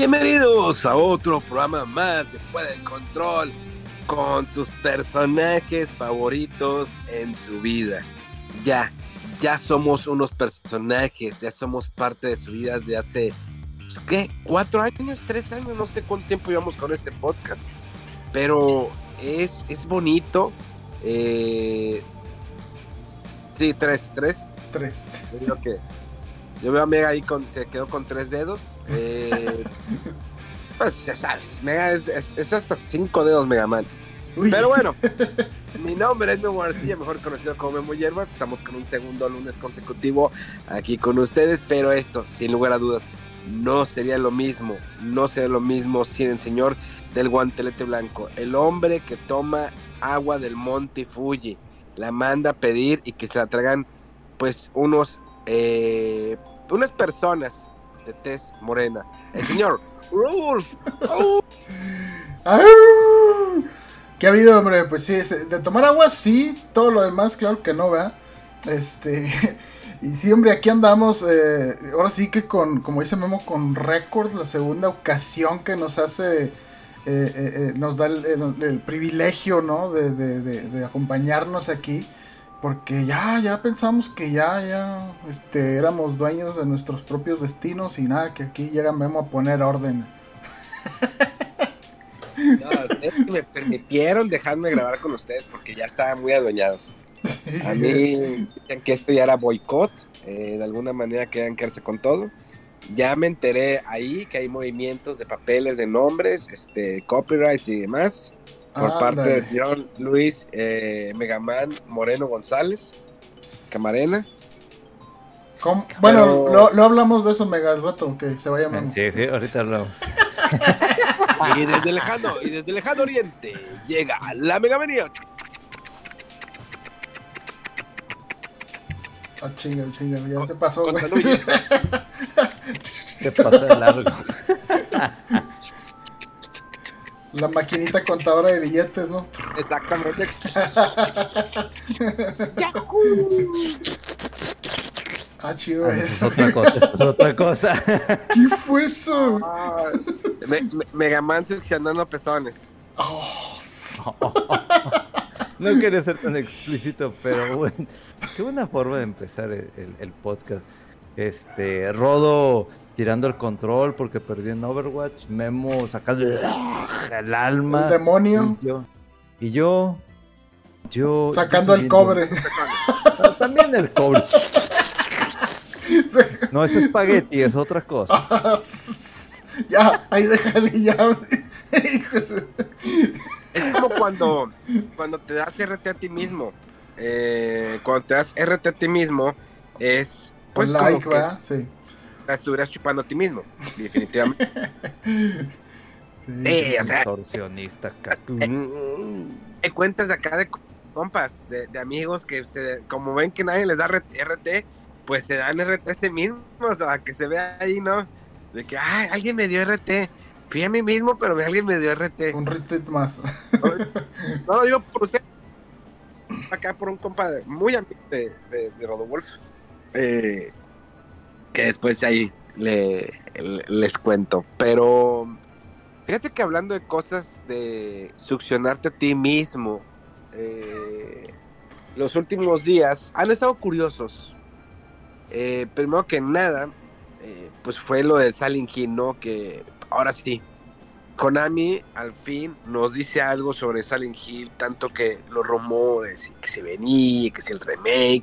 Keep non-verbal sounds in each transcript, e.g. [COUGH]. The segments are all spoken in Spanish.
Bienvenidos a otro programa más de Fuera del Control con sus personajes favoritos en su vida. Ya, ya somos unos personajes, ya somos parte de su vida de hace, ¿qué? ¿Cuatro años? ¿Tres años? No sé cuánto tiempo llevamos con este podcast. Pero es, es bonito. Eh, sí, tres, tres. Tres. Digo que yo veo a Mega ahí con, se quedó con tres dedos. Eh, [LAUGHS] pues ya sabes, Mega es, es- es hasta cinco dedos Mega Man. Uy. Pero bueno, [LAUGHS] mi nombre es Memo García, mejor conocido como Memo Hierbas. Estamos con un segundo lunes consecutivo aquí con ustedes, pero esto, sin lugar a dudas, no sería lo mismo, no sería lo mismo sin el señor del guantelete blanco, el hombre que toma agua del monte Fuji, la manda a pedir y que se la traigan pues unos, eh, unas personas de tez morena. El señor Rulf. ¡Au! ¡Au! ¿Qué ha habido, hombre? Pues sí, de tomar agua sí, todo lo demás, claro que no, ¿verdad? Este. [LAUGHS] Y sí, hombre, aquí andamos. eh, ahora sí que con, como dice Memo, con récord, la segunda ocasión que nos hace. eh, eh, eh, nos da el, el- el privilegio, ¿no? De, de- de- de acompañarnos aquí. Porque ya, ya pensamos que ya, ya, este, éramos dueños de nuestros propios destinos y nada, que aquí llega Memo a poner orden. [LAUGHS] No, ustedes me permitieron dejarme grabar con ustedes porque ya estaban muy adueñados. A mí decían que esto ya era boicot, eh, de alguna manera querían quedarse con todo. Ya me enteré ahí que hay movimientos de papeles de nombres, este, copyrights y demás, por parte Ándale. del señor Luis eh, Megaman Moreno González, Camarena. ¿Cómo? Bueno, Pero- lo, lo hablamos de eso mega al rato, que se vaya Memo. Sí, sí, ahorita hablamos. [LAUGHS] Y desde lejano, y desde lejano oriente, llega la Megamenía. Ah, chinga, chinga, ya se pasó, güey. [LAUGHS] Se pasó de largo. [LAUGHS] La maquinita contadora de billetes, ¿no? Exactamente. [LAUGHS] Ah, chido Ah, esa es eso. otra cosa, es otra cosa. [LAUGHS] ¿Qué fue eso? Me, me- Megaman succionando pezones. Oh, [LAUGHS] No quería ser tan explícito, pero bueno. Qué buena forma de empezar el, el- el podcast. Este, Rodo tirando el control porque perdió en Overwatch. Memo sacando el, alma. El demonio. Y yo, y yo, yo sacando yo el cobre. Pero también el cobre. [LAUGHS] No es espagueti, es otra cosa. [LAUGHS] ya, ahí déjale ya. [LAUGHS] Es como cuando, cuando te das RT a ti mismo. Eh, cuando te das RT a ti mismo, es pues like, que ¿verdad? Sí. La estuvieras chupando a ti mismo. Definitivamente. Sí. Sí, o sea, Extorsionista, cacu. hay cuentas de acá de compas, de, de amigos que se, como ven que nadie les da RT, pues se dan RT a sí mismos, o sea, que se vea ahí, ¿no? De que, ay, alguien me dio RT. Fui a mí mismo, pero alguien me dio RT. Un retweet más. [LAUGHS] No lo digo por usted. Acá por un compa de- muy amigo de, de, de Rodolfo. Eh, que después ahí le, le- les cuento. Pero fíjate que hablando de cosas de succionarte a ti mismo, eh, los últimos días han estado curiosos. Eh, primero que nada, eh, pues fue lo de Silent Hill, ¿no? Que ahora sí, Konami al fin nos dice algo sobre Silent Hill, tanto que los rumores que se venía, que si el remake.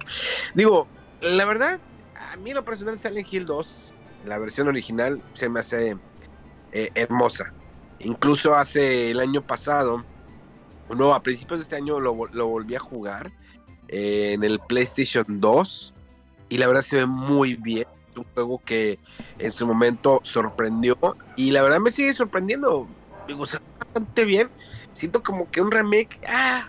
Digo, la verdad, a mí lo personal Silent Hill 2, la versión original, se me hace eh, hermosa. Incluso hace el año pasado, no, a principios de este año lo, lo volví a jugar eh, en el PlayStation 2 y la verdad se ve muy bien. Un juego que en su momento sorprendió y la verdad me sigue sorprendiendo. Me gusta bastante bien. Siento como que un remake ah,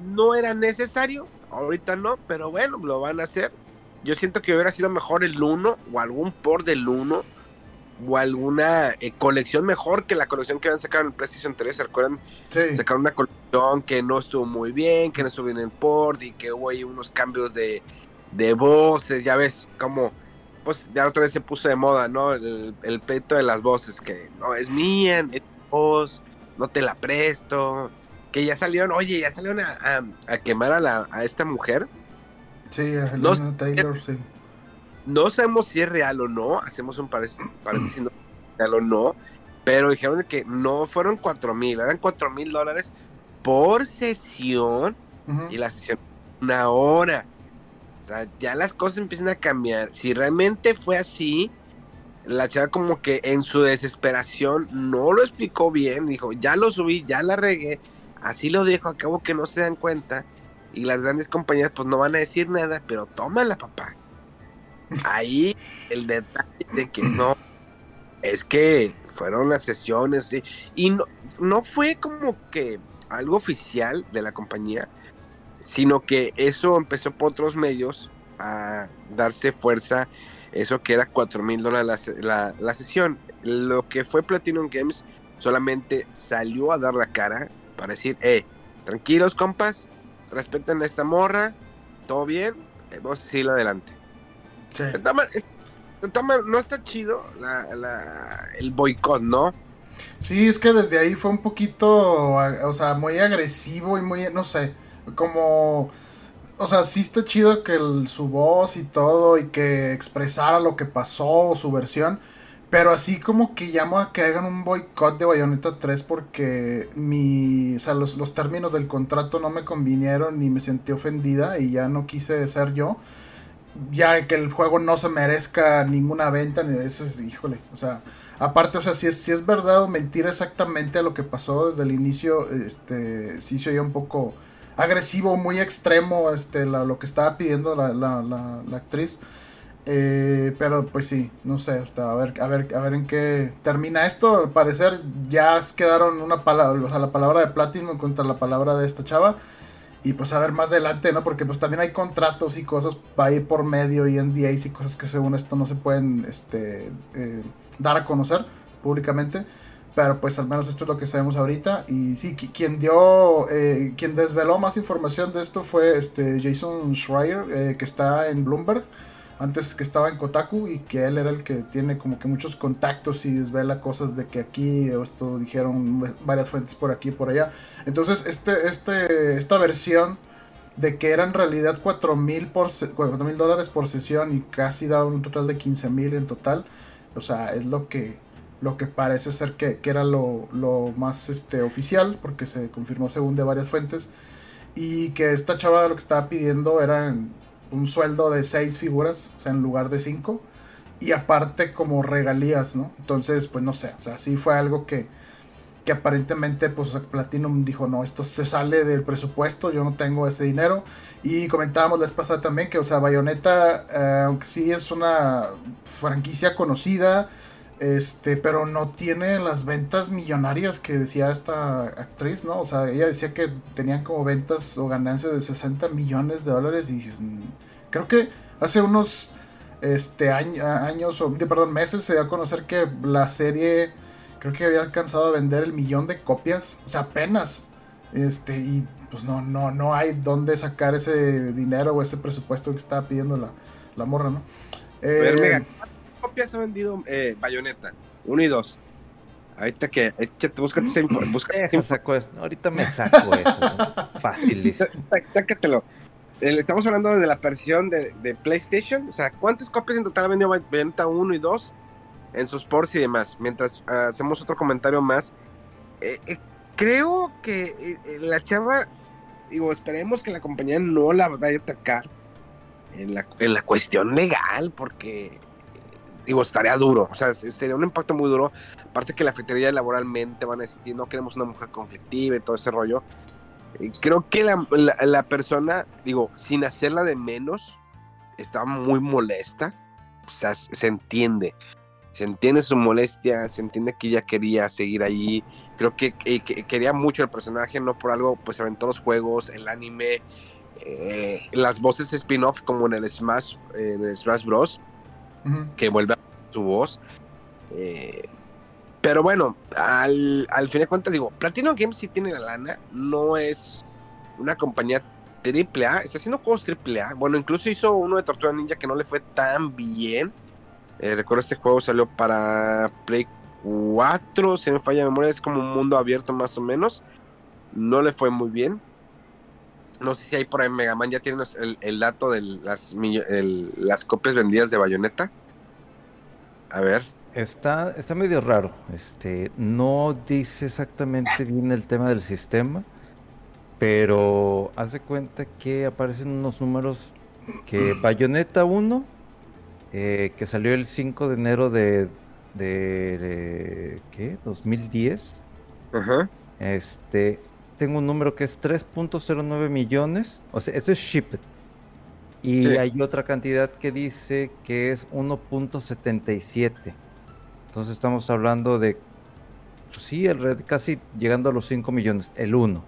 no era necesario. Ahorita no, pero bueno, lo van a hacer. Yo siento que hubiera sido mejor el 1 o algún por del 1 o alguna eh, colección mejor que la colección que habían sacado en el PlayStation 3. ¿Se acuerdan? Sí. Sacaron una colección que no estuvo muy bien, que no estuvo bien en el port y que hubo ahí unos cambios de, de voces. Ya ves, como, pues ya otra vez se puso de moda, ¿no? El, el peito de las voces, que no es mía, es voz, no te la presto. Que ya salieron, oye, ya salieron a, a- a quemar a, la, a esta mujer. Sí, No- Taylor, sí. No sabemos si es real o no, hacemos un paréntesis no es real o no, pero dijeron que no fueron cuatro mil, eran cuatro mil dólares por sesión y la sesión una hora. O sea, ya las cosas empiezan a cambiar. Si realmente fue así, la chava como que en su desesperación no lo explicó bien, dijo, ya lo subí, ya la regué, así lo dijo, acabo que no se dan cuenta. Y las grandes compañías pues no van a decir nada, pero tómala, papá. Ahí el detalle de que no, es que fueron las sesiones y no, no fue como que algo oficial de la compañía, sino que eso empezó por otros medios a darse fuerza, eso que era cuatro mil dólares la- la sesión. Lo que fue Platinum Games solamente salió a dar la cara para decir, eh, tranquilos compas, respeten a esta morra, todo bien, eh, vamos a seguir adelante. Sí. No está chido la- la- el boicot, ¿no? Sí, es que desde ahí fue un poquito, o sea, muy agresivo y muy, no sé, como, o sea, sí está chido que el- su voz y todo y que expresara lo que pasó, su versión, pero así como que llamo a que hagan un boicot de Bayonetta 3 porque mi, o sea, los, los términos del contrato no me convinieron ni me sentí ofendida y ya no quise ser yo. Ya que el juego no se merezca ninguna venta, ni eso es, híjole, o sea, Aparte, o sea, si es, si es verdad o mentira exactamente a lo que pasó desde el inicio, este, sí se oía un poco agresivo, muy extremo, este, lo que estaba pidiendo la, la, la actriz. Eh, pero pues sí, no sé, hasta a ver, a ver, a ver en qué termina esto. Al parecer ya quedaron una palabra, o sea, la palabra de Platinum contra la palabra de esta chava. Y pues a ver más adelante, ¿no? Porque pues también hay contratos y cosas ahí por medio y NDAs y cosas que según esto no se pueden este, eh, dar a conocer públicamente. Pero pues al menos esto es lo que sabemos ahorita. Y sí, qui- quien dio, eh, quien desveló más información de esto fue este Jason Schreier, eh, que está en Bloomberg. Antes que estaba en Kotaku y que él era el que tiene como que muchos contactos y desvela cosas de que aquí esto dijeron varias fuentes por aquí y por allá. Entonces, este, este, esta versión de que era en realidad 4 mil dólares por sesión y casi daba un total de 15 mil en total. O sea, es lo que, lo que parece ser que, que era lo, lo más este, oficial, porque se confirmó según de varias fuentes. Y que esta chava lo que estaba pidiendo era en un sueldo de 6 figuras, o sea, en lugar de 5. Y aparte como regalías, ¿no? Entonces, pues no sé, o sea, sí fue algo que, que aparentemente pues Platinum dijo, no, esto se sale del presupuesto, yo no tengo ese dinero. Y comentábamos la vez pasada también que, o sea, Bayonetta, eh, aunque sí es una franquicia conocida, este, pero no tiene las ventas millonarias que decía esta actriz, ¿no? O sea, ella decía que tenían como ventas o ganancias de 60 millones de dólares y mm, creo que hace unos este año- años o de- perdón, meses se dio a conocer que la serie creo que había alcanzado a vender el millón de copias, o sea, apenas. Este, y pues no, no, no hay dónde sacar ese dinero o ese presupuesto que estaba pidiendo la, la morra, ¿no? Eh, mega, ¿cuántas copias ha vendido eh, Bayonetta? Uno y dos. Ahorita que, échate, búscate esa. [LAUGHS] Ahorita me saco eso. ¿no? [LAUGHS] Facilísimo. Sá- sácatelo. Eh, estamos hablando de la versión de, de PlayStation. O sea, ¿cuántas copias en total ha vendido Bay- Bayonetta 1 y 2 en sus ports y demás? Mientras ah, hacemos otro comentario más. Eh, eh, creo que eh, la chava, digo, esperemos que la compañía no la vaya a atacar. en la, en la cuestión legal, porque digo, estaría duro, o sea, sería un impacto muy duro. Aparte que la afectaría laboralmente, van a decir, no queremos una mujer conflictiva y todo ese rollo. Creo que la, la, persona, digo, sin hacerla de menos, estaba muy molesta. O sea, se entiende. Se entiende su molestia, se entiende que ella quería seguir ahí. Creo que, quería mucho el personaje, no por algo, pues aventó los juegos, el anime, eh, las voces spin-off como en el Smash, en el Smash Bros. Que vuelve a su voz. Eh, pero bueno, al, al fin de cuentas digo, Platinum Games sí tiene la lana, no es una compañía triple A, está haciendo juegos triple. Bueno, incluso hizo uno de Tortuga Ninja que no le fue tan bien. Eh, recuerdo este juego salió para Play 4, si me falla la memoria, es como un mundo abierto más o menos. No le fue muy bien. No sé si hay por ahí Mega Man ya tiene el, dato de las, las copias vendidas de Bayonetta. A ver. Está, está medio raro. Este, no dice exactamente bien el tema del sistema, pero hace cuenta que aparecen unos números que [CLEARS THROAT] Bayonetta 1, eh, que salió el 5 de enero de, de, ¿qué? 2010. Ajá. Este, tengo un número que es 3.09 millones. O sea, esto es shipped. Y hay otra cantidad que dice que es 1.77. Entonces estamos hablando de, pues sí, el red casi llegando a los 5 millones, el 1.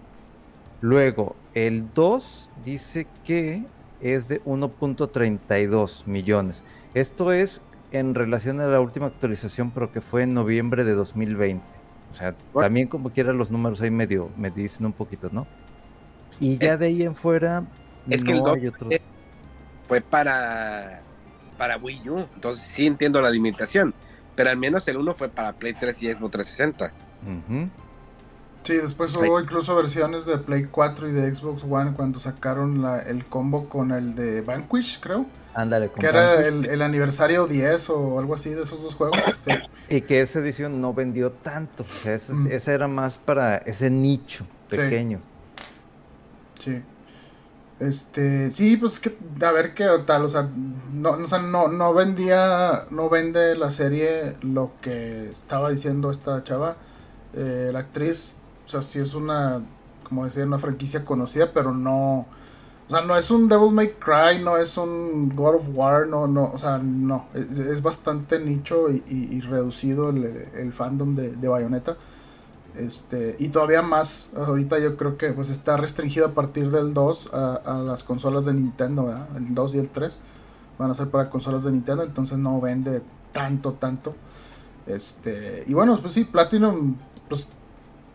Luego, el 2 dice que es de 1.32 millones. Esto es en relación a la última actualización, pero que fue en noviembre de 2020. O sea, también como quiera los números ahí medio me dicen un poquito, ¿no? Y ya de ahí en fuera es que el 2 fue para para Wii U, entonces sí entiendo la limitación pero al menos el 1 fue para Play 3 y Xbox 360. Sí, después hubo incluso versiones de Play 4 y de Xbox One cuando sacaron el combo con el de Vanquish, creo. Ándale, Que era el, aniversario 10 o algo así de esos dos juegos. [COUGHS] y que esa edición no vendió tanto. esa, era más para ese nicho pequeño. sí. Este, sí, pues que a ver qué tal, o sea, no, no, no vendía, no vende la serie lo que estaba diciendo esta chava, eh, la actriz, o sea, sí es una, como decía, una franquicia conocida, pero no, o sea, no es un Devil May Cry, no es un God of War, no, no, o sea, no, es, bastante nicho y, reducido el, fandom de, de Bayonetta. Este, y todavía más, ahorita yo creo que pues está restringido a partir del 2 a, las consolas de Nintendo, el 2 y el 3 van a ser para consolas de Nintendo, entonces no vende tanto, tanto. Este, y bueno, pues sí, Platinum pues,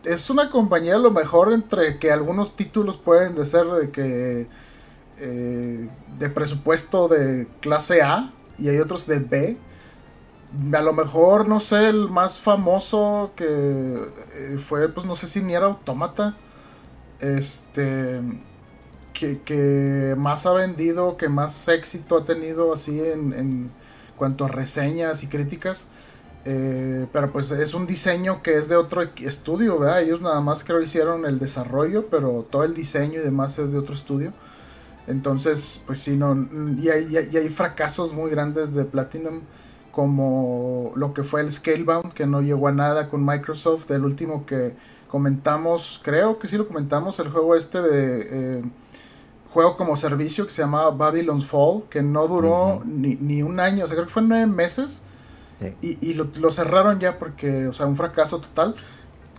es una compañía a lo mejor entre que algunos títulos pueden de ser de que eh, de presupuesto de clase A y hay otros de B a lo mejor, no sé, el más famoso que eh, fue, pues no sé si ni era Autómata. Este. Que, más ha vendido, que más éxito ha tenido así en, cuanto a reseñas y críticas. Eh, pero pues es un diseño que es de otro estudio, ¿verdad? Ellos nada más creo hicieron el desarrollo, pero todo el diseño y demás es de otro estudio. Entonces, pues sí, no. Y hay, y hay fracasos muy grandes de Platinum como lo que fue el Scalebound, que no llegó a nada con Microsoft, el último que comentamos, creo que sí lo comentamos, el juego este de eh, juego como servicio que se llamaba Babylon's Fall, que no duró ni, un año, o sea, creo que fue nueve meses, y, lo, cerraron ya porque, o sea, un fracaso total.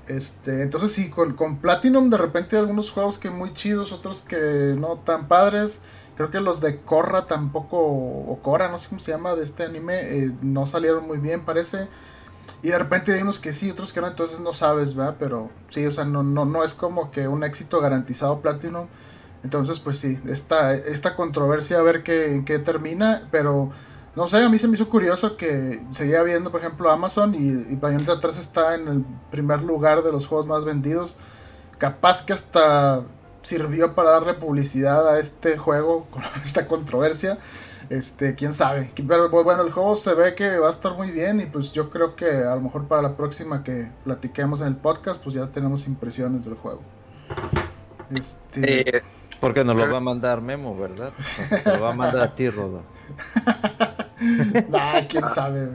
Este, entonces sí, con, con Platinum de repente hay algunos juegos que muy chidos, otros que no tan padres. Creo que los de Korra tampoco, o Korra, no sé cómo se llama, de este anime, eh, no salieron muy bien, parece. Y de repente hay unos que sí, otros que no, entonces no sabes, ¿verdad? Pero sí, o sea, no, no, no es como que un éxito garantizado Platinum. Entonces, pues sí, esta, esta controversia a ver qué, qué termina, pero no sé, a mí se me hizo curioso que seguía viendo, por ejemplo, Amazon y, y Bayonetta 3 está en el primer lugar de los juegos más vendidos. Capaz que hasta sirvió para darle publicidad a este juego con [LAUGHS] esta controversia. Este, quién sabe. Pero pues, bueno, el juego se ve que va a estar muy bien y pues yo creo que a lo mejor para la próxima que platiquemos en el podcast, pues ya tenemos impresiones del juego. Este... Eh, Porque nos lo va a mandar Memo, ¿verdad? Lo va a mandar a ti, Rodo. [LAUGHS] ah, quién sabe.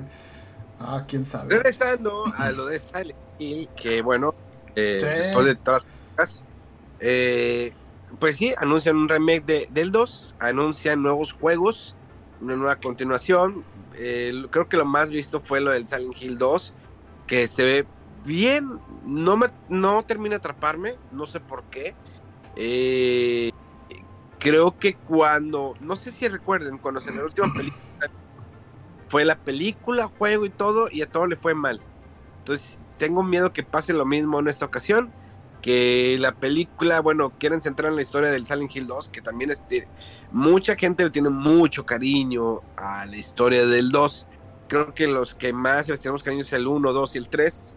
Ah, quién sabe. Regresando a lo de Silent Hill, que bueno, eh, después de todas las eh, pues sí, anuncian un remake de, del 2, anuncian nuevos juegos, una nueva continuación. Creo que lo más visto fue lo del Silent Hill 2, que se ve bien, no, me, no termina de atraparme, no sé por qué. Eh, creo que cuando, no sé si recuerden, cuando se la última película fue la película, juego y todo, y a todo le fue mal. Entonces, tengo miedo que pase lo mismo en esta ocasión. Que la película, bueno, quieren centrar en la historia del Silent Hill 2, que también es, mucha gente le tiene mucho cariño a la historia del 2. Creo que los que más les tenemos cariño es el 1, 2 y el 3.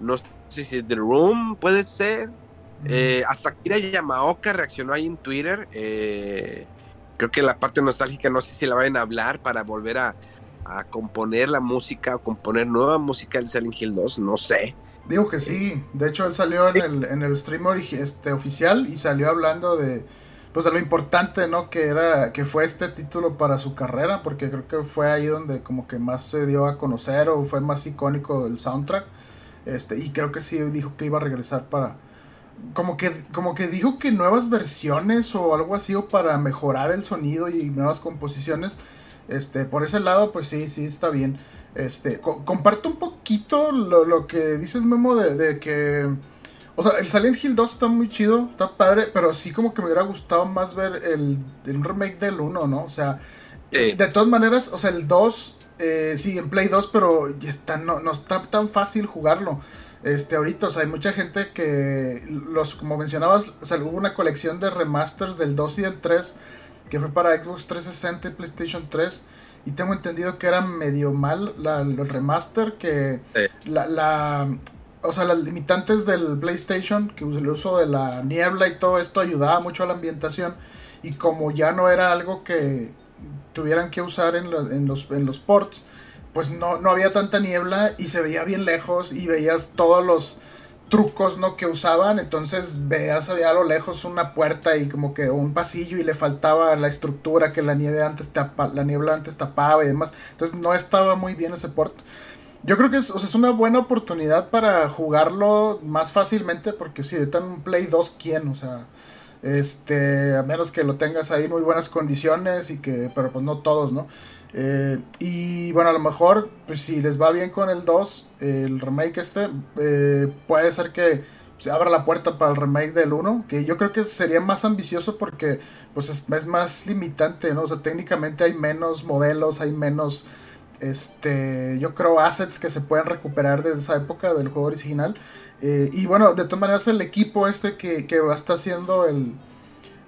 No sé si The Room puede ser. Eh, hasta Kira Yamaoka reaccionó ahí en Twitter. Eh, creo que la parte nostálgica no sé si la vayan a hablar para volver a, a componer la música o componer nueva música del Silent Hill 2, no sé. Digo que sí, de hecho él salió en el, en el stream este, oficial y salió hablando de pues de lo importante, ¿no? Que era, que fue este título para su carrera, porque creo que fue ahí donde como que más se dio a conocer o fue más icónico del soundtrack. Este, y creo que sí dijo que iba a regresar para, como que, como que dijo que nuevas versiones o algo así o para mejorar el sonido y nuevas composiciones. Este, por ese lado, pues sí, sí, está bien. Este, comparto un poquito lo, que dices, Memo, de, que. O sea, el Silent Hill 2 está muy chido, está padre, pero sí como que me hubiera gustado más ver el, remake del 1, ¿no? O sea, de todas maneras, o sea, el 2, eh, sí, en Play 2, pero está, no, no está tan fácil jugarlo este ahorita, o sea, hay mucha gente que los como mencionabas, o hubo una colección de remasters del 2 y del 3 que fue para Xbox 360 y PlayStation 3 y tengo entendido que era medio mal la, el remaster que la, la o sea, las limitantes del PlayStation, que el uso de la niebla y todo esto ayudaba mucho a la ambientación y como ya no era algo que tuvieran que usar en, en, los, en los ports, pues no, no había tanta niebla y se veía bien lejos y veías todos los trucos no que usaban entonces veías a lo lejos una puerta y como que un pasillo y le faltaba la estructura que la nieve antes la niebla antes tapaba y demás. Entonces no estaba muy bien ese port. Yo creo que es, es una buena oportunidad para jugarlo más fácilmente porque si ahorita en un Play 2 quién o sea este a menos que lo tengas ahí en muy buenas condiciones y que pero pues no todos no eh, y bueno, a lo mejor, pues si les va bien con el 2, el remake este, eh, puede ser que se abra la puerta para el remake del 1, que yo creo que sería más ambicioso porque pues es, más limitante, ¿no? O sea, técnicamente hay menos modelos, hay menos, este, yo creo, assets que se pueden recuperar desde esa época del juego original. Eh, y bueno, de todas maneras el equipo este que, que va haciendo el,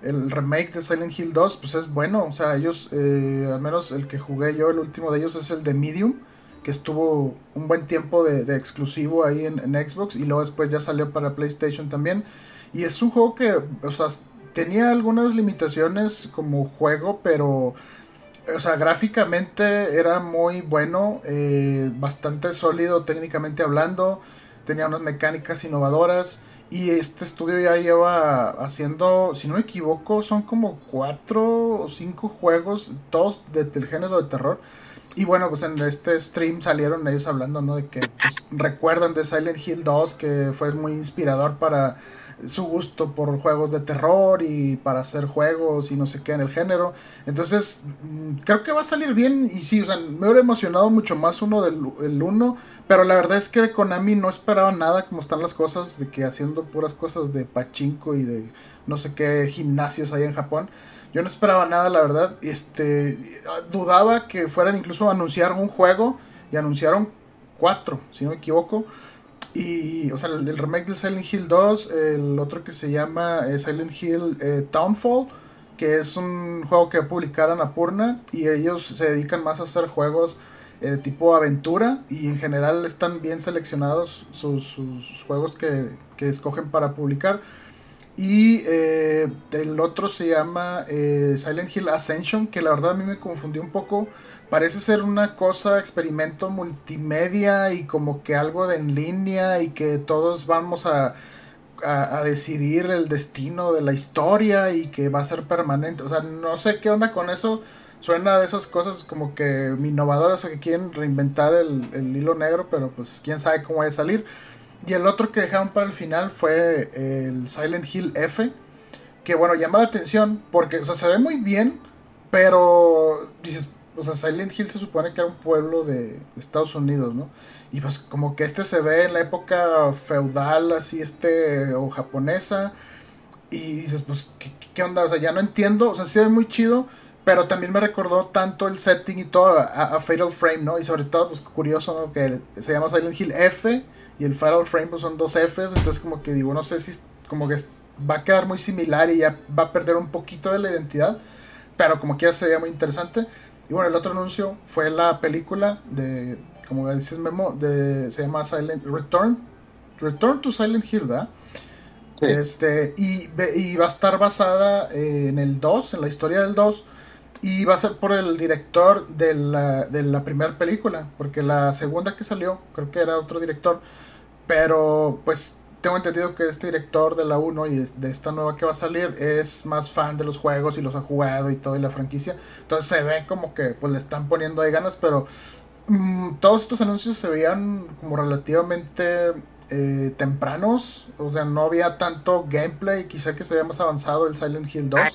el remake de Silent Hill 2, pues es bueno. O sea, ellos, eh, al menos el que jugué yo, el último de ellos es el de Medium, que estuvo un buen tiempo de, exclusivo ahí en, Xbox y luego después ya salió para PlayStation también. Y es un juego que, o sea, tenía algunas limitaciones como juego, pero, o sea, gráficamente era muy bueno, eh, bastante sólido técnicamente hablando, tenía unas mecánicas innovadoras. Y este estudio ya lleva haciendo, si no me equivoco, son como cuatro o cinco juegos, todos del género de terror. Y bueno, pues en este stream salieron ellos hablando, ¿no? De que pues, recuerdan de Silent Hill 2, que fue muy inspirador para su gusto por juegos de terror y para hacer juegos y no sé qué en el género. Entonces, mm, creo que va a salir bien. Y sí, o sea, me hubiera emocionado mucho más uno del el uno. Pero la verdad es que de Konami no esperaba nada como están las cosas, de que haciendo puras cosas de pachinko y de no sé qué gimnasios ahí en Japón. Yo no esperaba nada, la verdad. Este, dudaba que fueran incluso a anunciar un juego y anunciaron cuatro, si no me equivoco. Y, o sea, el, remake de Silent Hill 2, el otro que se llama eh, Silent Hill eh, Townfall, que es un juego que publicaron a Purna y ellos se dedican más a hacer juegos eh, tipo aventura y en general están bien seleccionados sus, juegos que, que, escogen para publicar. Y el otro se llama Silent Hill Ascension, que la verdad a mí me confundió un poco parece ser una cosa, experimento multimedia y como que algo de en línea y que todos vamos a, a, decidir el destino de la historia y que va a ser permanente. O sea, no sé qué onda con eso. Suena de esas cosas como que innovadoras o que quieren reinventar el, el hilo negro, pero pues quién sabe cómo va a salir. Y el otro que dejaron para el final fue el Silent Hill F. Que bueno, llama la atención porque, o sea, se ve muy bien, pero dices, o sea, Silent Hill se supone que era un pueblo de Estados Unidos, ¿no? Y pues como que este se ve en la época feudal, así, este, o japonesa. Y dices, pues, ¿qué, onda? O sea, ya no entiendo, o sea, se ve muy chido, pero también me recordó tanto el setting y todo a, a Fatal Frame, ¿no? Y sobre todo, pues curioso, ¿no? Que se llama Silent Hill F y el Fatal Frame pues son dos Fs, entonces como que digo, no sé si como que va a quedar muy similar y ya va a perder un poquito de la identidad, pero como quiera sería muy interesante. Y bueno, el otro anuncio fue la película de, como dices Memo, de, se llama Silent Return, Return to Silent Hill, ¿verdad? Sí. Este, y, y, va a estar basada en el 2, en la historia del 2, y va a ser por el director de la, de la primera película, porque la segunda que salió, creo que era otro director, pero pues tengo entendido que este director de la 1 y de esta nueva que va a salir es más fan de los juegos y los ha jugado y todo y la franquicia. Entonces se ve como que pues le están poniendo ahí ganas, pero mmm, todos estos anuncios se veían como relativamente eh, tempranos. O sea, no había tanto gameplay, quizá que se vea más avanzado el Silent Hill 2. Ah,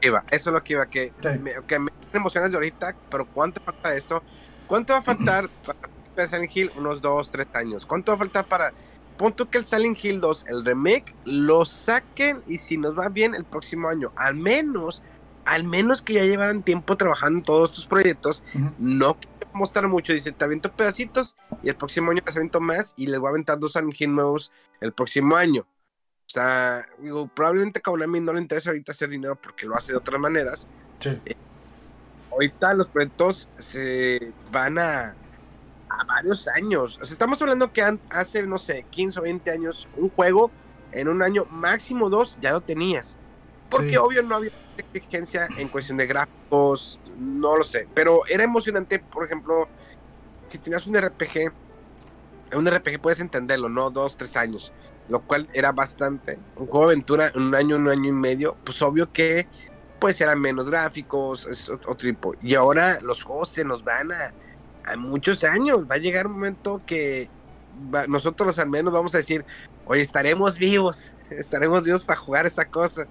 iba, eso es lo que iba, que, sí. me, que me emocionas de ahorita, pero ¿cuánto falta esto? ¿Cuánto va a faltar [CLEARS THROAT] para Silent Hill? Unos 2, 3 años. ¿Cuánto va a faltar para punto que el Silent Hill 2, el remake, lo saquen y si nos va bien el próximo año, al menos, al menos que ya llevaran tiempo trabajando en todos estos proyectos, uh -huh. no quiero mostrar mucho, dice, te aviento pedacitos y el próximo año te aviento más y les voy a aventar dos Silent Hill nuevos el próximo año. O sea, digo, probablemente a Konami no le interesa ahorita hacer dinero porque lo hace de otras maneras. Sí. Eh, ahorita los proyectos se van a a varios años. O sea, estamos hablando que hace, no sé, 15 o 20 años, un juego en un año, máximo dos, ya lo tenías. Porque sí. obvio no había exigencia en cuestión de gráficos, no lo sé. Pero era emocionante, por ejemplo, si tenías un RPG, un RPG puedes entenderlo, ¿no? Dos, tres años. Lo cual era bastante. Un juego de aventura en un año, un año y medio, pues obvio que pues eran menos gráficos, es otro tipo. Y ahora los juegos se nos van a a muchos años. Va a llegar un momento que va, nosotros al menos vamos a decir, oye, estaremos vivos, [LAUGHS] estaremos vivos para jugar esta cosa.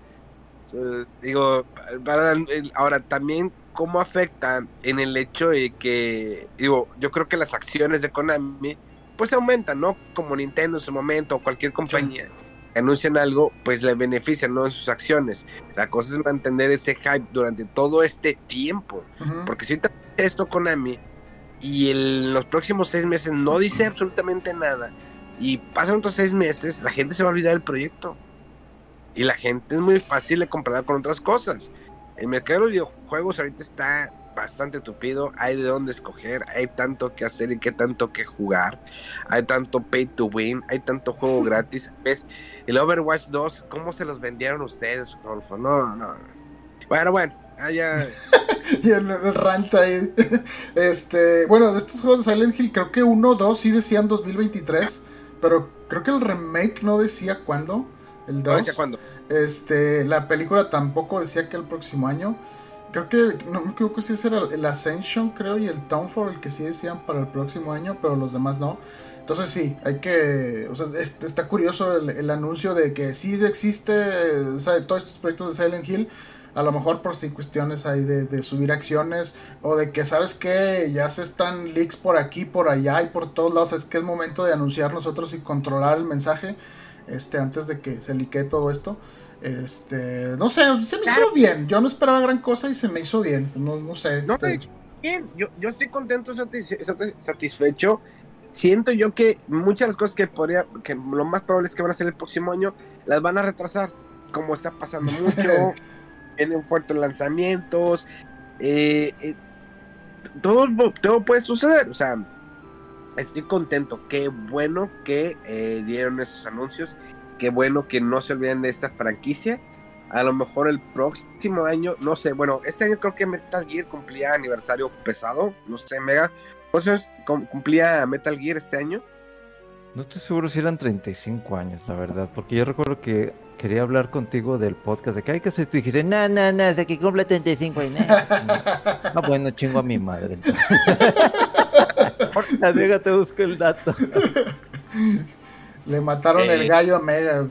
Uh, digo, para, ahora también cómo afecta en el hecho de que, digo, yo creo que las acciones de Konami pues aumentan, ¿no? Como Nintendo en su momento o cualquier compañía que anuncian algo, pues le benefician, ¿no? En sus acciones. La cosa es mantener ese hype durante todo este tiempo. Uh -huh. Porque si esto Konami, y en los próximos seis meses no dice absolutamente nada y pasan otros seis meses, la gente se va a olvidar del proyecto. Y la gente es muy fácil de comparar con otras cosas. El mercado de videojuegos ahorita está bastante tupido, hay de dónde escoger, hay tanto que hacer y qué tanto que jugar, hay tanto pay to win, hay tanto juego [LAUGHS] gratis. ¿Ves? El Overwatch 2, ¿cómo se los vendieron ustedes, Rolfo? No, no. Bueno, bueno, allá. [LAUGHS] y el, el rant ahí. [LAUGHS] Este, bueno, de estos juegos de Silent Hill, creo que uno, dos sí decían 2023, pero creo que el remake no decía cuándo. El 2. ¿No decía cuándo? Este, la película tampoco decía que el próximo año. Creo que, no me equivoco si ese era el Ascension, creo, y el Townfall, el que sí decían para el próximo año, pero los demás no. Entonces sí, hay que, o sea, es, está curioso el, el, anuncio de que sí existe, o sea, todos estos proyectos de Silent Hill, a lo mejor por si cuestiones ahí de, de, subir acciones o de que sabes que ya se están leaks por aquí, por allá y por todos lados, es que es momento de anunciar nosotros y controlar el mensaje este antes de que se liquee todo esto. Este, no sé, se me claro. hizo bien. Yo no esperaba gran cosa y se me hizo bien. No, no sé. No, este... bien. Yo, yo estoy contento, satisfecho. Siento yo que muchas de las cosas que podría, que lo más probable es que van a ser el próximo año, las van a retrasar, como está pasando [LAUGHS] mucho. Vienen fuertes lanzamientos, eh, eh, todo, todo puede suceder, o sea, estoy contento, qué bueno que eh, dieron esos anuncios, qué bueno que no se olviden de esta franquicia, a lo mejor el próximo año, no sé, bueno, este año creo que Metal Gear cumplía aniversario pesado, no sé, Mega, entonces cumplía Metal Gear este año. No estoy seguro si eran 35 años, la verdad, porque yo recuerdo que quería hablar contigo del podcast, de que hay que hacer, tú dijiste, no, no, no, hasta que cumple 35 años. No, [LAUGHS] no, bueno, chingo a mi madre. entonces. [LAUGHS] La Vega te busco el dato. Le mataron Eh. el gallo a Mega.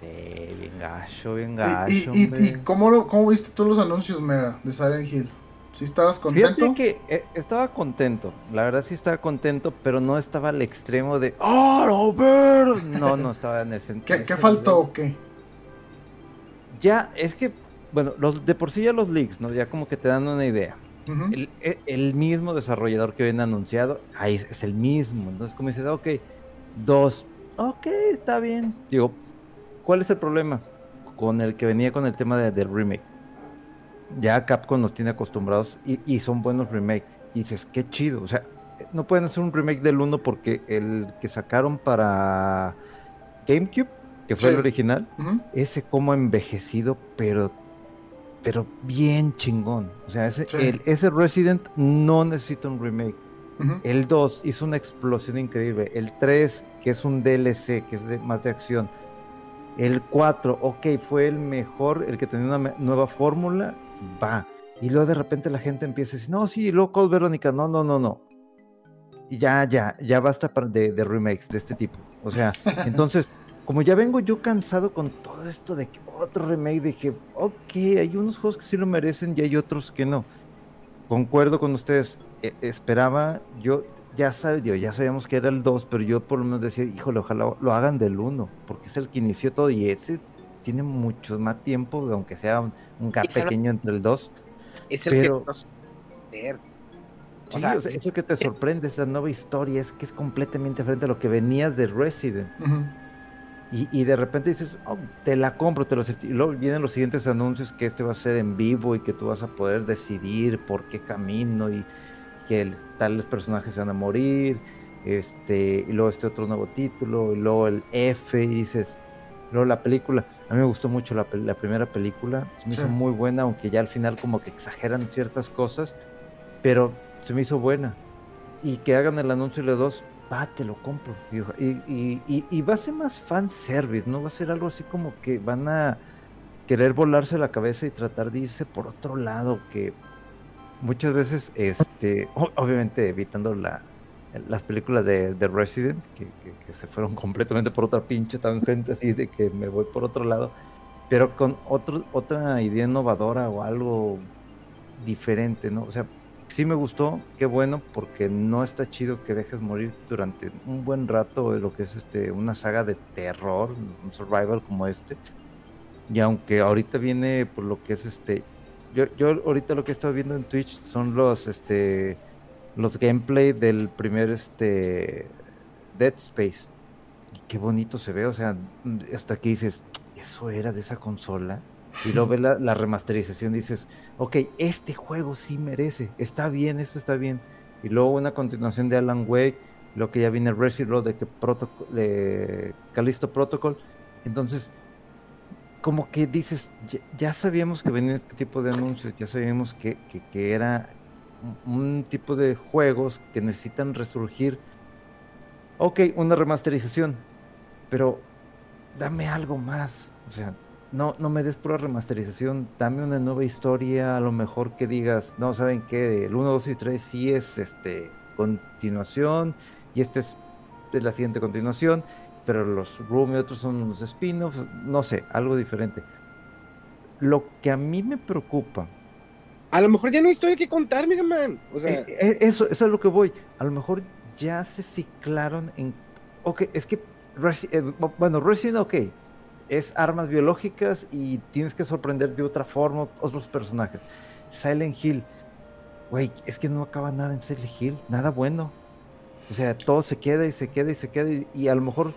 Sí, bien gacho, bien Y, gacho. y, y, ¿cómo, lo- cómo viste tú los anuncios, Mega, de Silent Hill? ¿Sí estabas contento? Fíjate que eh, estaba contento, la verdad sí estaba contento, pero no estaba al extremo de ¡Oh, no, ver! No, no estaba en ese [LAUGHS] ¿Qué, ese qué faltó o qué? Ya, es que, bueno, los, de por sí ya los leaks, ¿no? Ya como que te dan una idea. El, e- el mismo desarrollador que habían anunciado, ahí es, es el mismo. Entonces, como dices, ok, dos, ok, está bien. Digo, ¿cuál es el problema? Con el que venía con el tema de- del remake. Ya Capcom nos tiene acostumbrados y, y son buenos remakes. Y dices, qué chido. O sea, no pueden hacer un remake del 1 porque el que sacaron para GameCube, que fue Sí. el original, Ujú. ese como envejecido, pero pero bien chingón. O sea, ese, Sí. el- ese Resident no necesita un remake. El 2 hizo una explosión increíble. El 3, que es un DLC, que es de- más de acción. El 4, ok, fue el mejor, el que tenía una nueva fórmula, va. Y luego de repente la gente empieza a decir, no, sí, luego Code Verónica, no, no, no, no. Y Ya, ya, ya basta de, de remakes de este tipo. O sea, [LAUGHS] entonces, como ya vengo yo cansado con todo esto de que otro remake, dije, ok, hay unos juegos que sí lo merecen y hay otros que no. Concuerdo con ustedes, e- esperaba, yo ya sabía, ya sabíamos que era el 2, pero yo por lo menos decía, híjole, ojalá lo hagan del 1, porque es el que inició todo y ese tiene mucho más tiempo, aunque sea un, un gap pequeño entre el 2. Es el Pero- que nos leer. O Sí, sea, o sea, eso que te sorprende es la nueva historia, es que es completamente diferente a lo que venías de Resident. Y, y de repente dices, oh, te la compro, te lo acepto. Y luego vienen los siguientes anuncios que este va a ser en vivo y que tú vas a poder decidir por qué camino y que el- tales personajes se van a morir. Este, y luego este otro nuevo título, y luego el F, y dices, luego la película. A mí me gustó mucho la, la primera película, se me Sí. hizo muy buena, aunque ya al final como que exageran ciertas cosas, pero se me hizo buena. Y que hagan el anuncio de dos, va, te lo compro. Y, y, y- y va a ser más fan service, no va a ser algo así como que van a querer volarse la cabeza y tratar de irse por otro lado, que muchas veces, este, obviamente evitando la, las películas de, de Resident, que, se fueron [LAUGHS] completamente por otra pinche tangente, así de que me voy por otro lado, pero con otra idea innovadora o algo diferente, ¿no? O sea, sí me gustó, qué bueno, porque no está chido que dejes morir durante un buen rato de lo que es este una saga de terror, un survival como este. Y aunque ahorita viene por lo que es este yo, yo ahorita lo que he estado viendo en Twitch son los este los gameplay del primer este Dead Space. Y qué bonito se ve, o sea, hasta que dices, eso era de esa consola. Y luego ves la, remasterización, dices, ok, este juego sí merece, está bien, esto está bien. Y luego una continuación de Alan Wake, lo que ya viene Resident Evil de que Callisto Protocol. Entonces, como que dices, ya, sabíamos que venía este tipo de anuncios, ya sabíamos que, que era un, tipo de juegos que necesitan resurgir. Ok, una remasterización, pero dame algo más. O sea, no, no me des pura remasterización, dame una nueva historia, a lo mejor que digas, no, ¿saben qué? El 1, 2 y 3 sí es este continuación y este es, es la siguiente continuación, pero los Room y otros son unos spin-offs, no sé, algo diferente. Lo que a mí me preocupa, A lo mejor ya no hay historia que contar, Mega Man. O sea, eh, eh, eso, eso es lo que voy, a lo mejor ya se ciclaron en... Ok, es que, eh, bueno, Resident, ok, es armas biológicas y tienes que sorprender de otra forma otros personajes. Silent Hill, güey, es que no acaba nada en Silent Hill, nada bueno. O sea, todo se queda y se queda y se queda y, y a lo mejor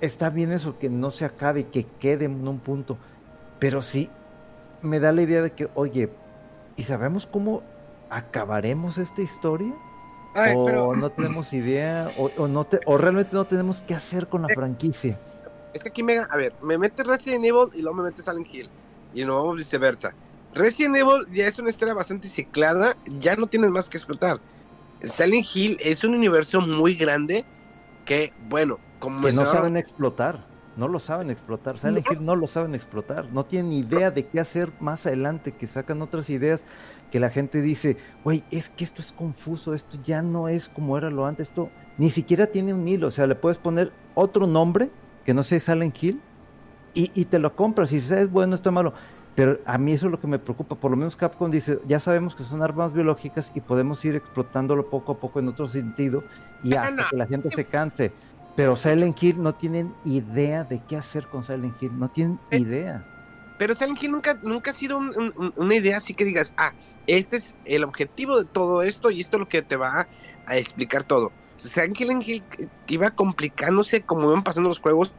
está bien eso, que no se acabe, que quede en un punto. Pero sí, me da la idea de que, oye, ¿y sabemos cómo acabaremos esta historia? ay, o pero no tenemos idea, o, o no te, o realmente no tenemos qué hacer con la franquicia. es que aquí Mega, a ver, me metes Resident Evil y luego me metes Silent Hill. Y no viceversa. Resident Evil ya es una historia bastante ciclada, ya no tienes más que explotar. Silent Hill es un universo muy grande qué bueno. Como que no saben explotar, no lo saben explotar. Silent Hill no lo saben explotar, no tienen idea de qué hacer más adelante, que sacan otras ideas que la gente dice, güey, es que esto es confuso, esto ya no es como era lo antes, esto ni siquiera tiene un hilo, o sea, le puedes poner otro nombre que no sea Silent Hill y, y te lo compras y dices, es bueno, está malo. Pero a mí eso es lo que me preocupa. Por lo menos Capcom dice, ya sabemos que son armas biológicas y podemos ir explotándolo poco a poco en otro sentido y hasta que la gente se canse. Pero Silent Hill no tienen idea de qué hacer con Silent Hill. No tienen Eh, idea. Pero Silent Hill nunca, nunca ha sido un- un- un- una idea así que digas, ah, este es el objetivo de todo esto y esto es lo que te va a, explicar todo. Silent Hill iba complicándose como iban pasando los juegos.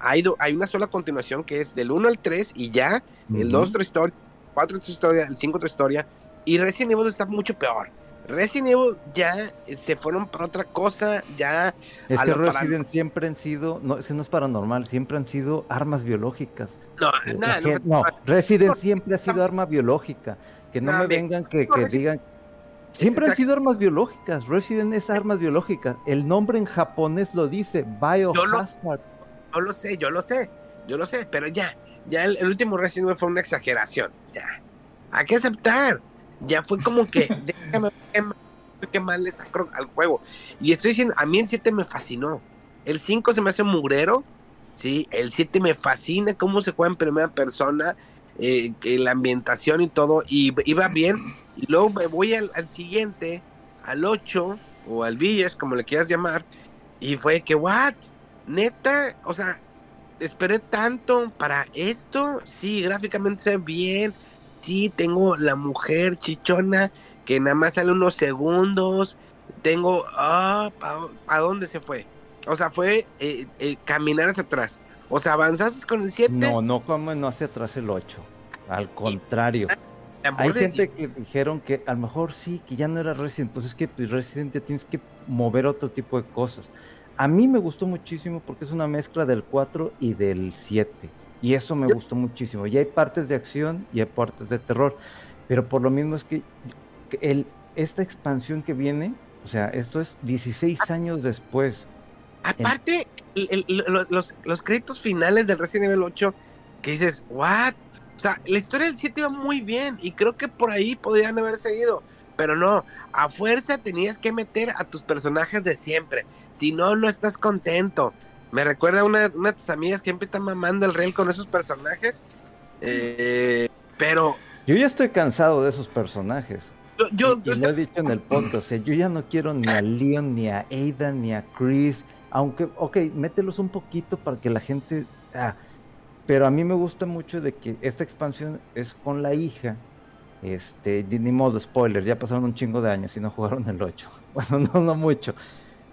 Hay, do- hay una sola continuación que es del 1 al 3 y ya, el Ujú. 2 otra historia, 4 otra historia, el 5 otra historia, y Resident Evil está mucho peor. Resident Evil ya se fueron para otra cosa, ya Es que Resident siempre han sido, no, es que no es paranormal, siempre han sido armas biológicas. no, Eh, nada, la no, gente- no, Resident siempre ha sido arma biológica. Que no me ve- vengan que, que digan. Siempre han sido armas biológicas. Resident es armas biológicas. El nombre en japonés lo dice, Biohazard. Yo lo sé, yo lo sé, yo lo sé, pero ya, ya el, el último Resident Evil fue una exageración, ya. Hay que aceptar. Ya fue como que, [LAUGHS] déjame ver qué mal le saco al juego. Y estoy diciendo, a mí el 7 me fascinó. El 5 se me hace mugrero, sí, el 7 me fascina cómo se juega en primera persona, eh, que la ambientación y todo, y iba bien. Y luego me voy al, al siguiente, al 8, o al Villas, como le quieras llamar, y fue que, what? Neta, o sea, esperé tanto para esto. Sí, gráficamente se ve bien. Sí, tengo la mujer chichona que nada más sale unos segundos. Tengo, ah, ¿a dónde se fue? O sea, fue eh, eh, caminar hacia atrás. O sea, avanzaste con el 7. No, no como no hacia atrás el 8. Al contrario. Hay gente que dijeron que a lo mejor sí, que ya no era Resident. Pues es que pues, Resident ya tienes que mover otro tipo de cosas. A mí me gustó muchísimo porque es una mezcla del 4 y del 7. Y eso me gustó muchísimo. Y hay partes de acción y hay partes de terror. Pero por lo mismo es que, el, esta expansión que viene, o sea, esto es 16 años después. Aparte, el- el- lo- los, los créditos finales del Resident Evil 8, que dices, ¿what? O sea, la historia del 7 iba muy bien y creo que por ahí podrían haber seguido. Pero no, a fuerza tenías que meter a tus personajes de siempre. Si no, no estás contento. Me recuerda a una, una de tus amigas que siempre está mamando el rey con esos personajes. Eh, pero Yo ya estoy cansado de esos personajes. yo, yo, y, y lo he dicho en el podcast, o sea, yo ya no quiero ni a Leon, ni a Ada, ni a Chris, aunque, ok, mételos un poquito para que la gente... ah, pero a mí me gusta mucho de que esta expansión es con la hija, este, ni modo, spoiler, ya pasaron un chingo de años y no jugaron el 8, [LAUGHS] bueno, no, no mucho,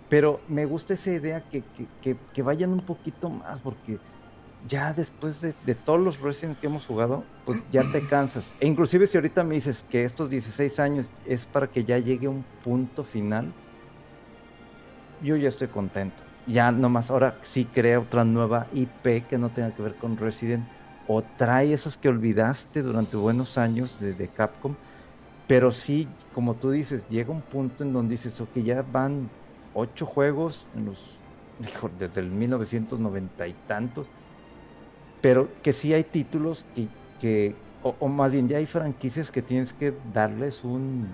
pero me gusta esa idea que, que, que, que vayan un poquito más, porque ya después de, de todos los Resident que hemos jugado, pues ya te [CLEARS THROAT] cansas. E inclusive si ahorita me dices que estos 16 años es para que ya llegue un punto final, yo ya estoy contento. Ya nomás ahora sí crea otra nueva IP que no tenga que ver con Resident o trae esas que olvidaste durante buenos años de, de Capcom. Pero sí, como tú dices, llega un punto en donde dices, ok, ya van ocho juegos en los, [LAUGHS] hijo, desde el 1990 y tantos pero que sí hay títulos que, que o, o más bien ya hay franquicias que tienes que darles un,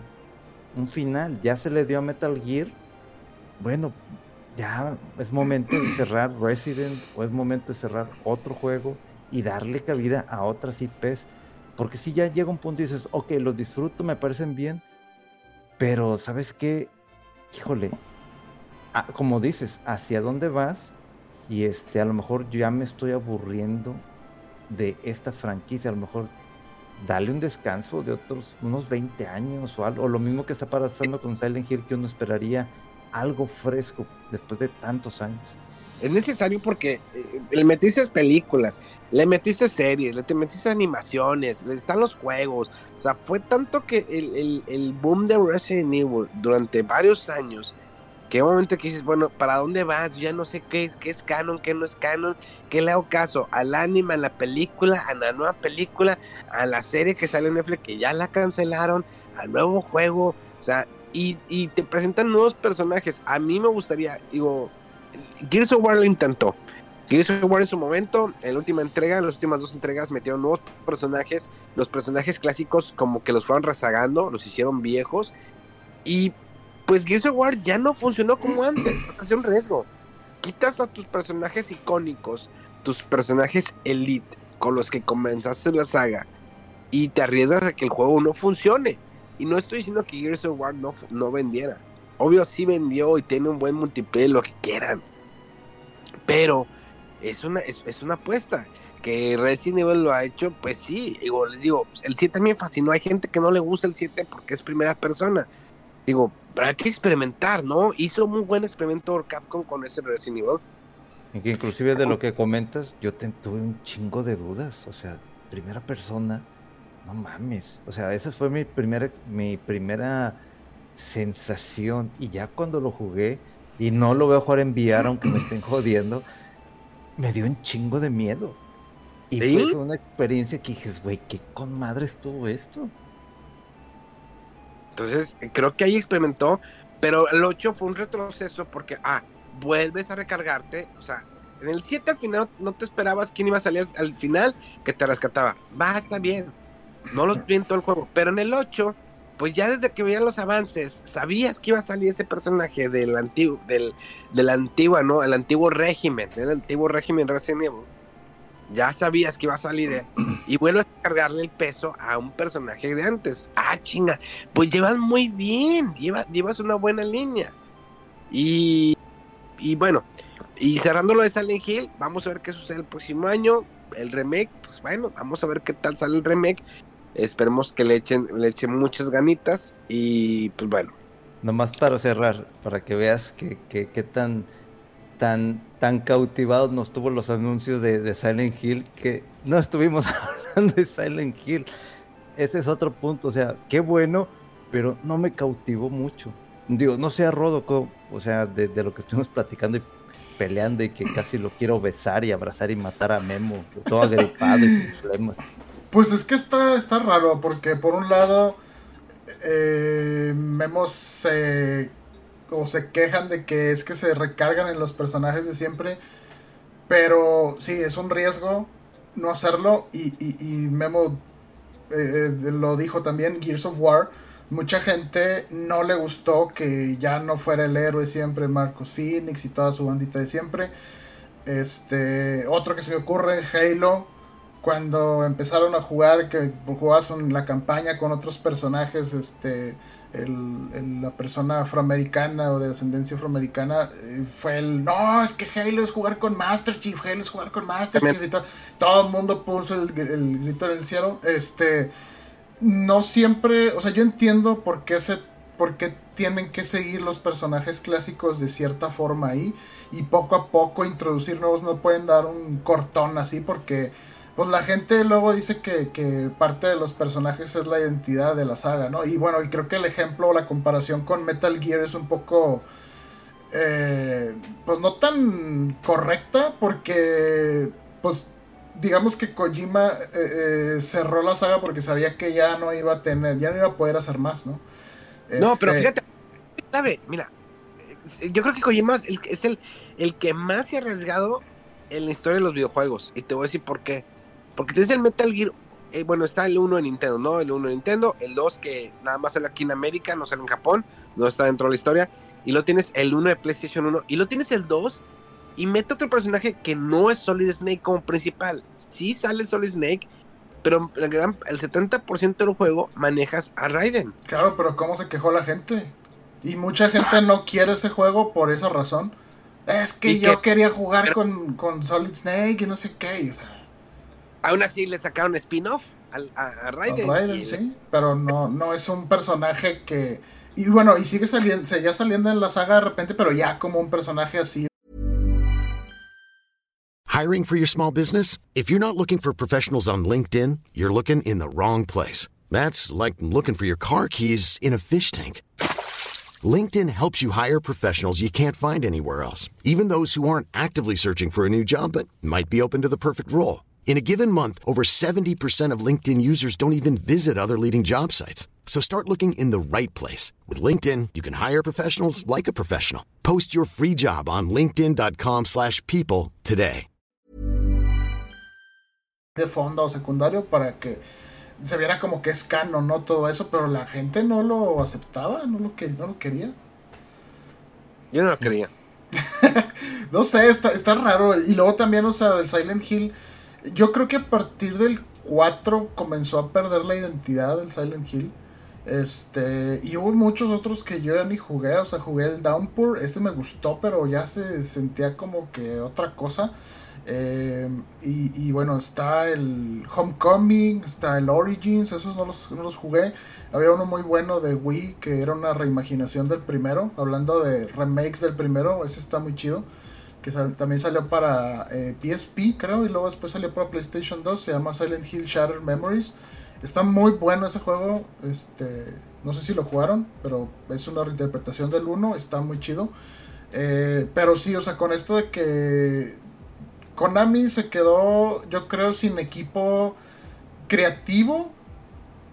un final. Ya se le dio a Metal Gear, bueno, ya es momento de cerrar Resident o es momento de cerrar otro juego y darle cabida a otras IPs. Porque si ya llega un punto y dices, ok, los disfruto, me parecen bien, pero ¿sabes qué? Híjole, ah, como dices, ¿hacia dónde vas? y este a lo mejor ya me estoy aburriendo de esta franquicia, a lo mejor dale un descanso de otros unos 20 años o algo, o lo mismo que está pasando con Silent Hill que uno esperaría algo fresco después de tantos años. es necesario porque eh, le metiste películas, le metiste series, le te metiste animaciones, le están los juegos. O sea, fue tanto que el, el- el boom de Resident Evil durante varios años que un momento que dices, bueno, ¿para dónde vas? Yo ya no sé qué es, qué es canon, qué no es canon, qué le hago caso, al anime, a la película, a la nueva película, a la serie que sale en Netflix que ya la cancelaron, al nuevo juego, o sea, y, y te presentan nuevos personajes. A mí me gustaría, digo, Gears of War lo intentó. Gears of War en su momento, en la última entrega, en las últimas dos entregas metieron nuevos personajes. Los personajes clásicos como que los fueron rezagando, los hicieron viejos. Y pues Gears of War ya no funcionó como antes. Hace un riesgo. Quitas a tus personajes icónicos, tus personajes elite, con los que comenzaste la saga, y te arriesgas a que el juego no funcione. Y no estoy diciendo que Gears of War no, no vendiera. Obvio sí vendió y tiene un buen multiplayer, lo que quieran. Pero es una, es, una apuesta. Que Resident Evil lo ha hecho, pues sí. Digo, digo, el 7 también fascinó. Hay gente que no le gusta el 7 porque es primera persona. Digo, hay que experimentar, ¿no? Hizo un buen experimento Capcom con ese Resident Evil. Y que inclusive de lo que comentas, yo tuve un chingo de dudas. O sea, primera persona, no mames. O sea, esa fue mi primera, mi primera sensación. Y ya cuando lo jugué, y no lo veo jugar en VR, aunque me estén jodiendo, me dio un chingo de miedo. Y fue una experiencia que dije, güey, ¿qué con madre estuvo esto? Entonces, creo que ahí experimentó, pero el 8 fue un retroceso porque, ah, vuelves a recargarte, o sea, en el 7 al final no te esperabas quién iba a salir al final que te rescataba. Va, está bien, no lo vi en todo el juego, pero en el 8 pues ya desde que veías los avances, sabías que iba a salir ese personaje del antiguo, del, del antiguo, ¿no? El antiguo régimen, el antiguo régimen Resident Evil. Ya sabías que iba a salir y vuelves a cargarle el peso a un personaje de antes. Ah, chinga, pues llevas muy bien, llevas, llevas una buena línea. Y, y bueno, y cerrando lo de Silent Hill, vamos a ver qué sucede el próximo año. El remake, pues bueno, vamos a ver qué tal sale el remake. Esperemos que le echen, le echen muchas ganitas y pues bueno. Nomás para cerrar, para que veas que, que, tan, tan, tan cautivados nos tuvo los anuncios de, Silent Hill que no estuvimos [LAUGHS] hablando de Silent Hill. Ese es otro punto, o sea, qué bueno, pero no me cautivó mucho. Digo, no sea Rodo, o sea, de, lo que estuvimos platicando y peleando y que casi lo quiero besar y abrazar y matar a Memo, todo agripado y con problemas. Pues es que está, está raro, porque por un lado, eh, vemos se, o se quejan de que es que se recargan en los personajes de siempre, pero sí, es un riesgo no hacerlo, y, y, Memo eh, eh, lo dijo también, Gears of War, mucha gente no le gustó que ya no fuera el héroe siempre Marcos Phoenix y toda su bandita de siempre. Este, otro que se me ocurre, Halo, cuando empezaron a jugar, que jugabas en la campaña con otros personajes, este, el, la persona afroamericana o de ascendencia afroamericana, eh, fue el, no, es que Halo es jugar con Master Chief, Halo es jugar con Master Chief, y todo, todo el mundo puso el, el, grito en el cielo, este, no siempre, o sea, yo entiendo por qué se, por qué tienen que seguir los personajes clásicos de cierta forma ahí, y poco a poco introducir nuevos, no pueden dar un cortón así, porque pues la gente luego dice que, parte de los personajes es la identidad de la saga, ¿no? Y bueno, y creo que el ejemplo, la comparación con Metal Gear es un poco, eh, pues no tan correcta, porque, pues, digamos que Kojima eh, eh, cerró la saga porque sabía que ya no iba a tener, ya no iba a poder hacer más, ¿no? No, pero este fíjate, mira, yo creo que Kojima es, el, es el, el que más se ha arriesgado en la historia de los videojuegos, y te voy a decir por qué. Porque tienes el Metal Gear, eh, bueno, está el 1 en Nintendo, ¿no? El 1 en Nintendo, el 2 que nada más sale aquí en América, no sale en Japón, no está dentro de la historia. Y lo tienes el 1 de PlayStation 1. Y lo tienes el 2 y mete otro personaje que no es Solid Snake como principal. Sí sale Solid Snake, pero el, gran, el 70% del juego manejas a Raiden. Claro, pero ¿cómo se quejó la gente? Y mucha gente no quiere ese juego por esa razón. Es que yo quería jugar con, con, Solid Snake y no sé qué. O sea, Aún así le sacaron spin-off a, a, Raiden. Raiden sí, pero no, no es un personaje que... Y bueno, y sigue saliendo, seguía saliendo en la saga de repente, pero ya como un personaje así. Hiring for your small business? If you're not looking for professionals on LinkedIn, you're looking in the wrong place. That's like looking for your car keys in a fish tank. LinkedIn helps you hire professionals you can't find anywhere else, even those who aren't actively searching for a new job but might be open to the perfect role. In a given month, over 70% of LinkedIn users don't even visit other leading job sites. So start looking in the right place. With LinkedIn, you can hire professionals like a professional. Post your free job on linkedin.com/people slash people today. de fondo o secundario para que se viera como que es canon, ¿no? Todo eso, pero la gente no lo aceptaba, no lo, que, no lo quería. Yo no lo quería. [LAUGHS] No sé, está, está raro. Y luego también, o sea, del Silent Hill, yo creo que a partir del 4 comenzó a perder la identidad del Silent Hill. Este, y hubo muchos otros que yo ya ni jugué, o sea, jugué el Downpour, este me gustó, pero ya se sentía como que otra cosa. Eh, y, y bueno, está el Homecoming, está el Origins, esos no los, no los jugué. Había uno muy bueno de Wii que era una reimaginación del primero, hablando de remakes del primero, ese está muy chido. Que sal- también salió para eh, PSP, creo, y luego después salió para PlayStation 2, se llama Silent Hill Shattered Memories. Está muy bueno ese juego, este, no sé si lo jugaron, pero es una reinterpretación del 1, está muy chido. Eh, pero sí, o sea, con esto de que Konami se quedó, yo creo, sin equipo creativo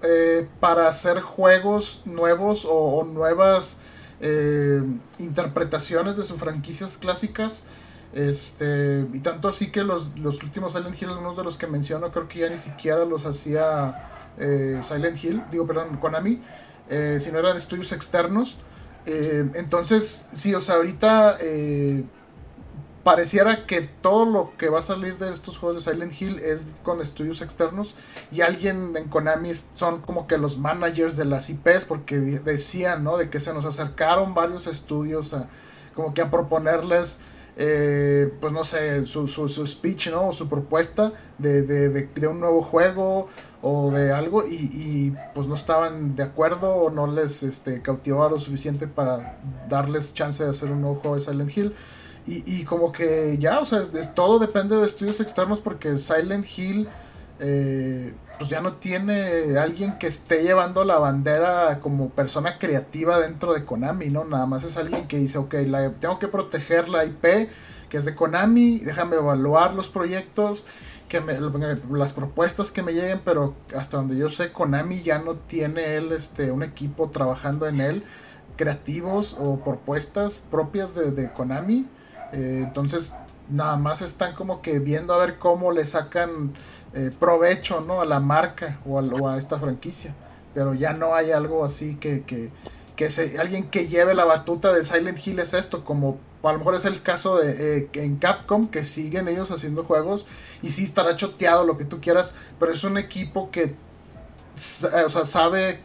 eh, para hacer juegos nuevos o, nuevas eh, interpretaciones de sus franquicias clásicas. Este, y tanto así que los, los últimos Silent Hill, algunos de los que menciono, creo que ya ni siquiera los hacía eh, Silent Hill, digo, perdón, Konami, eh, sino eran estudios externos. Eh, entonces, sí, o sea, ahorita eh, pareciera que todo lo que va a salir de estos juegos de Silent Hill es con estudios externos y alguien en Konami son como que los managers de las IPs porque de- decían, ¿no? De que se nos acercaron varios estudios a como que a proponerles eh, pues no sé, su, su, su speech, ¿no? O su propuesta de, de, de, de un nuevo juego o de algo y, y, pues no estaban de acuerdo o no les este, cautivaba lo suficiente para darles chance de hacer un nuevo juego de Silent Hill. Y, y como que ya, o sea, todo depende de estudios externos porque Silent Hill eh, pues ya no tiene alguien que esté llevando la bandera como persona creativa dentro de Konami, ¿no? Nada más es alguien que dice, ok, la, tengo que proteger la IP que es de Konami, déjame evaluar los proyectos, que me- las propuestas que me lleguen, pero hasta donde yo sé, Konami ya no tiene él este, un equipo trabajando en él, creativos o propuestas propias de, de Konami. Eh, entonces, nada más están como que viendo a ver cómo le sacan eh, provecho ¿no? a la marca o a, esta franquicia. Pero ya no hay algo así que, que, que se, alguien que lleve la batuta de Silent Hill es esto, como a lo mejor es el caso de eh, en Capcom, que siguen ellos haciendo juegos y sí estará choteado lo que tú quieras, pero es un equipo que o sea, sabe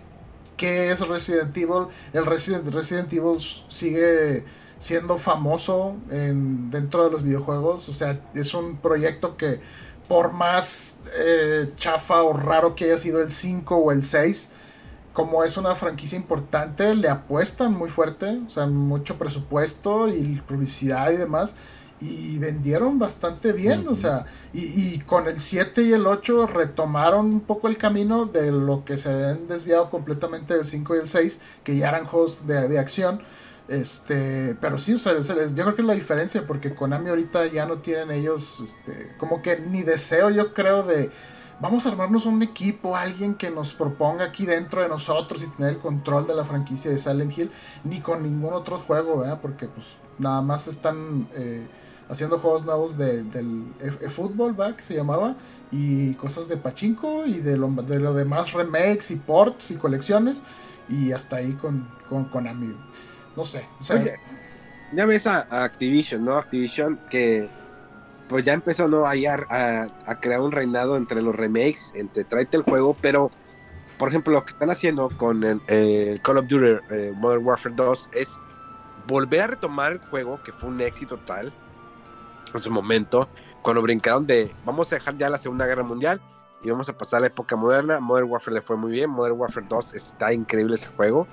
qué es Resident Evil. El Resident, Resident Evil sigue siendo famoso en, dentro de los videojuegos. O sea, es un proyecto que por más eh, chafa o raro que haya sido el 5 o el 6, como es una franquicia importante, le apuestan muy fuerte, o sea, mucho presupuesto y publicidad y demás. Y vendieron bastante bien, o sea, y, y con el 7 y el 8 retomaron un poco el camino de lo que se habían desviado completamente del 5 y el 6, que ya eran juegos de, de acción. Este, pero sí, o sea, yo creo que es la diferencia, porque Konami ahorita ya no tienen ellos, este, como que ni deseo, yo creo, de vamos a armarnos un equipo, alguien que nos proponga aquí dentro de nosotros y tener el control de la franquicia de Silent Hill, ni con ningún otro juego, ¿verdad? Porque pues nada más están eh, haciendo juegos nuevos de, del e- fútbol, ¿verdad? Que se llamaba, y cosas de pachinko y de lo, de lo demás remakes y ports y colecciones, y hasta ahí con, con Konami. No sé, o sea, ya ves a, Activision, ¿no? Activision que pues ya empezó ¿no? a, crear un reinado entre los remakes, entre tráete el juego, pero por ejemplo lo que están haciendo con Call of Duty eh, Modern Warfare 2 es volver a retomar el juego que fue un éxito total en su momento, cuando brincaron de vamos a dejar ya la Segunda Guerra Mundial y vamos a pasar a la época moderna, Modern Warfare le fue muy bien, Modern Warfare 2 está increíble ese juego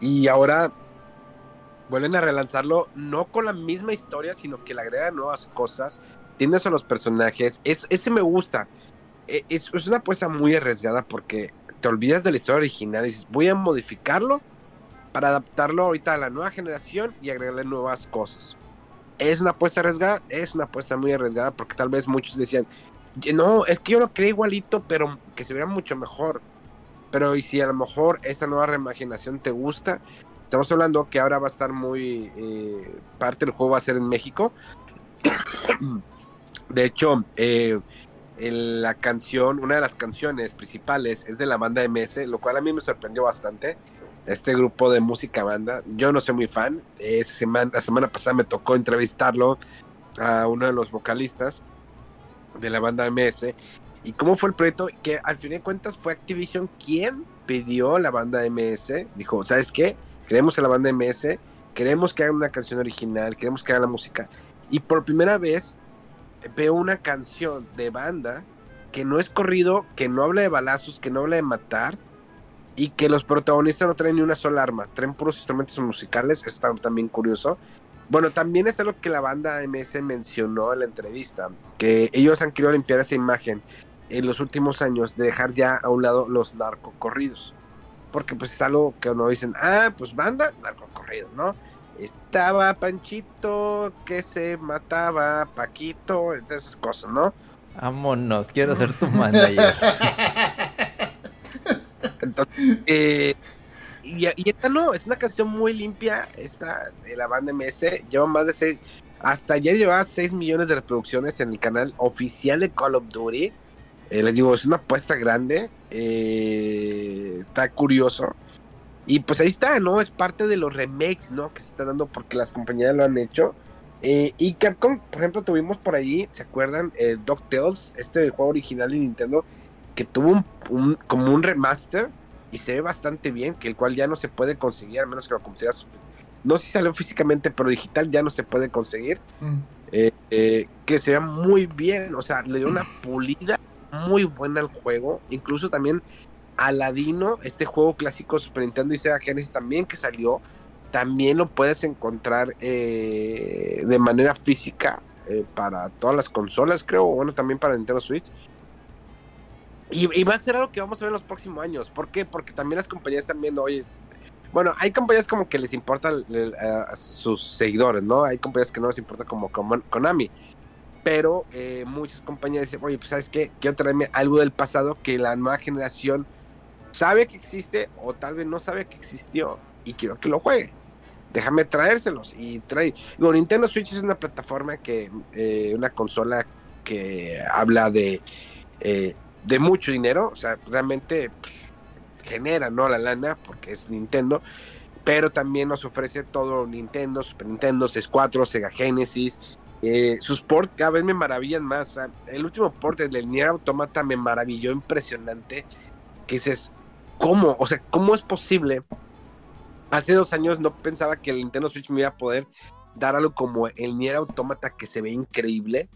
y ahora vuelven a relanzarlo no con la misma historia, sino que le agregan nuevas cosas, tienes a los personajes, es, ese me gusta. E- Es, es una apuesta muy arriesgada porque te olvidas de la historia original y dices, voy a modificarlo para adaptarlo ahorita a la nueva generación y agregarle nuevas cosas. Es una apuesta arriesgada, es una apuesta muy arriesgada porque tal vez muchos decían, "Ye- no, es que yo lo creé igualito, pero que se viera mucho mejor. Pero y si a lo mejor esa nueva reimaginación te gusta, Estamos hablando que ahora va a estar muy... eh, parte del juego va a ser en México. [CLEARS THROAT] De hecho, eh, la canción, una de las canciones principales es de la banda MS, lo cual a mí me sorprendió bastante. Este grupo de música banda, yo no soy muy fan. Esa semana, la semana pasada me tocó entrevistarlo a uno de los vocalistas de la banda MS. ¿Y cómo fue el proyecto? Que al fin de cuentas fue Activision quien pidió la banda MS. Dijo, ¿sabes qué? Queremos a la banda MS, queremos que hagan una canción original, queremos que hagan la música. Y por primera vez veo una canción de banda que no es corrido, que no habla de balazos, que no habla de matar y que los protagonistas no traen ni una sola arma, traen puros instrumentos musicales, está también curioso. Bueno, también es algo que la banda MS mencionó en la entrevista, que ellos han querido limpiar esa imagen en los últimos años de dejar ya a un lado los narcocorridos. Porque pues es algo que uno dicen, ah, pues banda, narcocorridos, ¿no? Estaba Panchito que se mataba, Paquito, esas cosas, ¿no? Vámonos, quiero ser tu manager. [LAUGHS] Entonces, eh, y, y esta no, es una canción muy limpia, esta de la banda MS, lleva más de 6, hasta ayer llevaba 6 millones de reproducciones en el canal oficial de Call of Duty. Eh, les digo, es una apuesta grande, eh, está curioso. Y pues ahí está, ¿no? Es parte de los remakes, ¿no? Que se están dando porque las compañías lo han hecho. Eh, y Capcom, por ejemplo, tuvimos por allí, ¿se acuerdan? Eh, DuckTales, este juego original de Nintendo, que tuvo un, un- como un remaster y se ve bastante bien, que el cual ya no se puede conseguir, a menos que lo consigas. No sé si salió físicamente, pero digital ya no se puede conseguir. Mm. Eh, que se vea muy bien, o sea, le dio una pulida muy buena al juego, incluso también Aladino, este juego clásico Super Nintendo y Sega Genesis también que salió, también lo puedes encontrar eh, de manera física eh, para todas las consolas, creo, bueno, también para Nintendo Switch. Y, va a ser algo que vamos a ver en los próximos años. ¿Por qué? Porque también las compañías están viendo, oye, bueno, hay compañías como que les importa el- el- a sus seguidores, ¿no? Hay compañías que no les importa como Kon- Konami. Pero eh, muchas compañías dicen, oye, pues sabes qué, quiero traerme algo del pasado que la nueva generación sabe que existe o tal vez no sabe que existió y quiero que lo juegue. Déjame traérselos y trae. Digo, Nintendo Switch es una plataforma que, eh, una consola que habla de, eh, de mucho dinero, o sea, realmente pues, genera, ¿no? La lana, porque es Nintendo, pero también nos ofrece todo Nintendo, Super Nintendo, 64, Sega Genesis. Eh, sus ports cada vez me maravillan más. el último port del Nier Automata me maravilló impresionante. Que dices, ¿cómo? O sea, ¿cómo es posible? Hace dos años no pensaba que el Nintendo Switch me iba a poder dar algo como el Nier Automata que se ve increíble.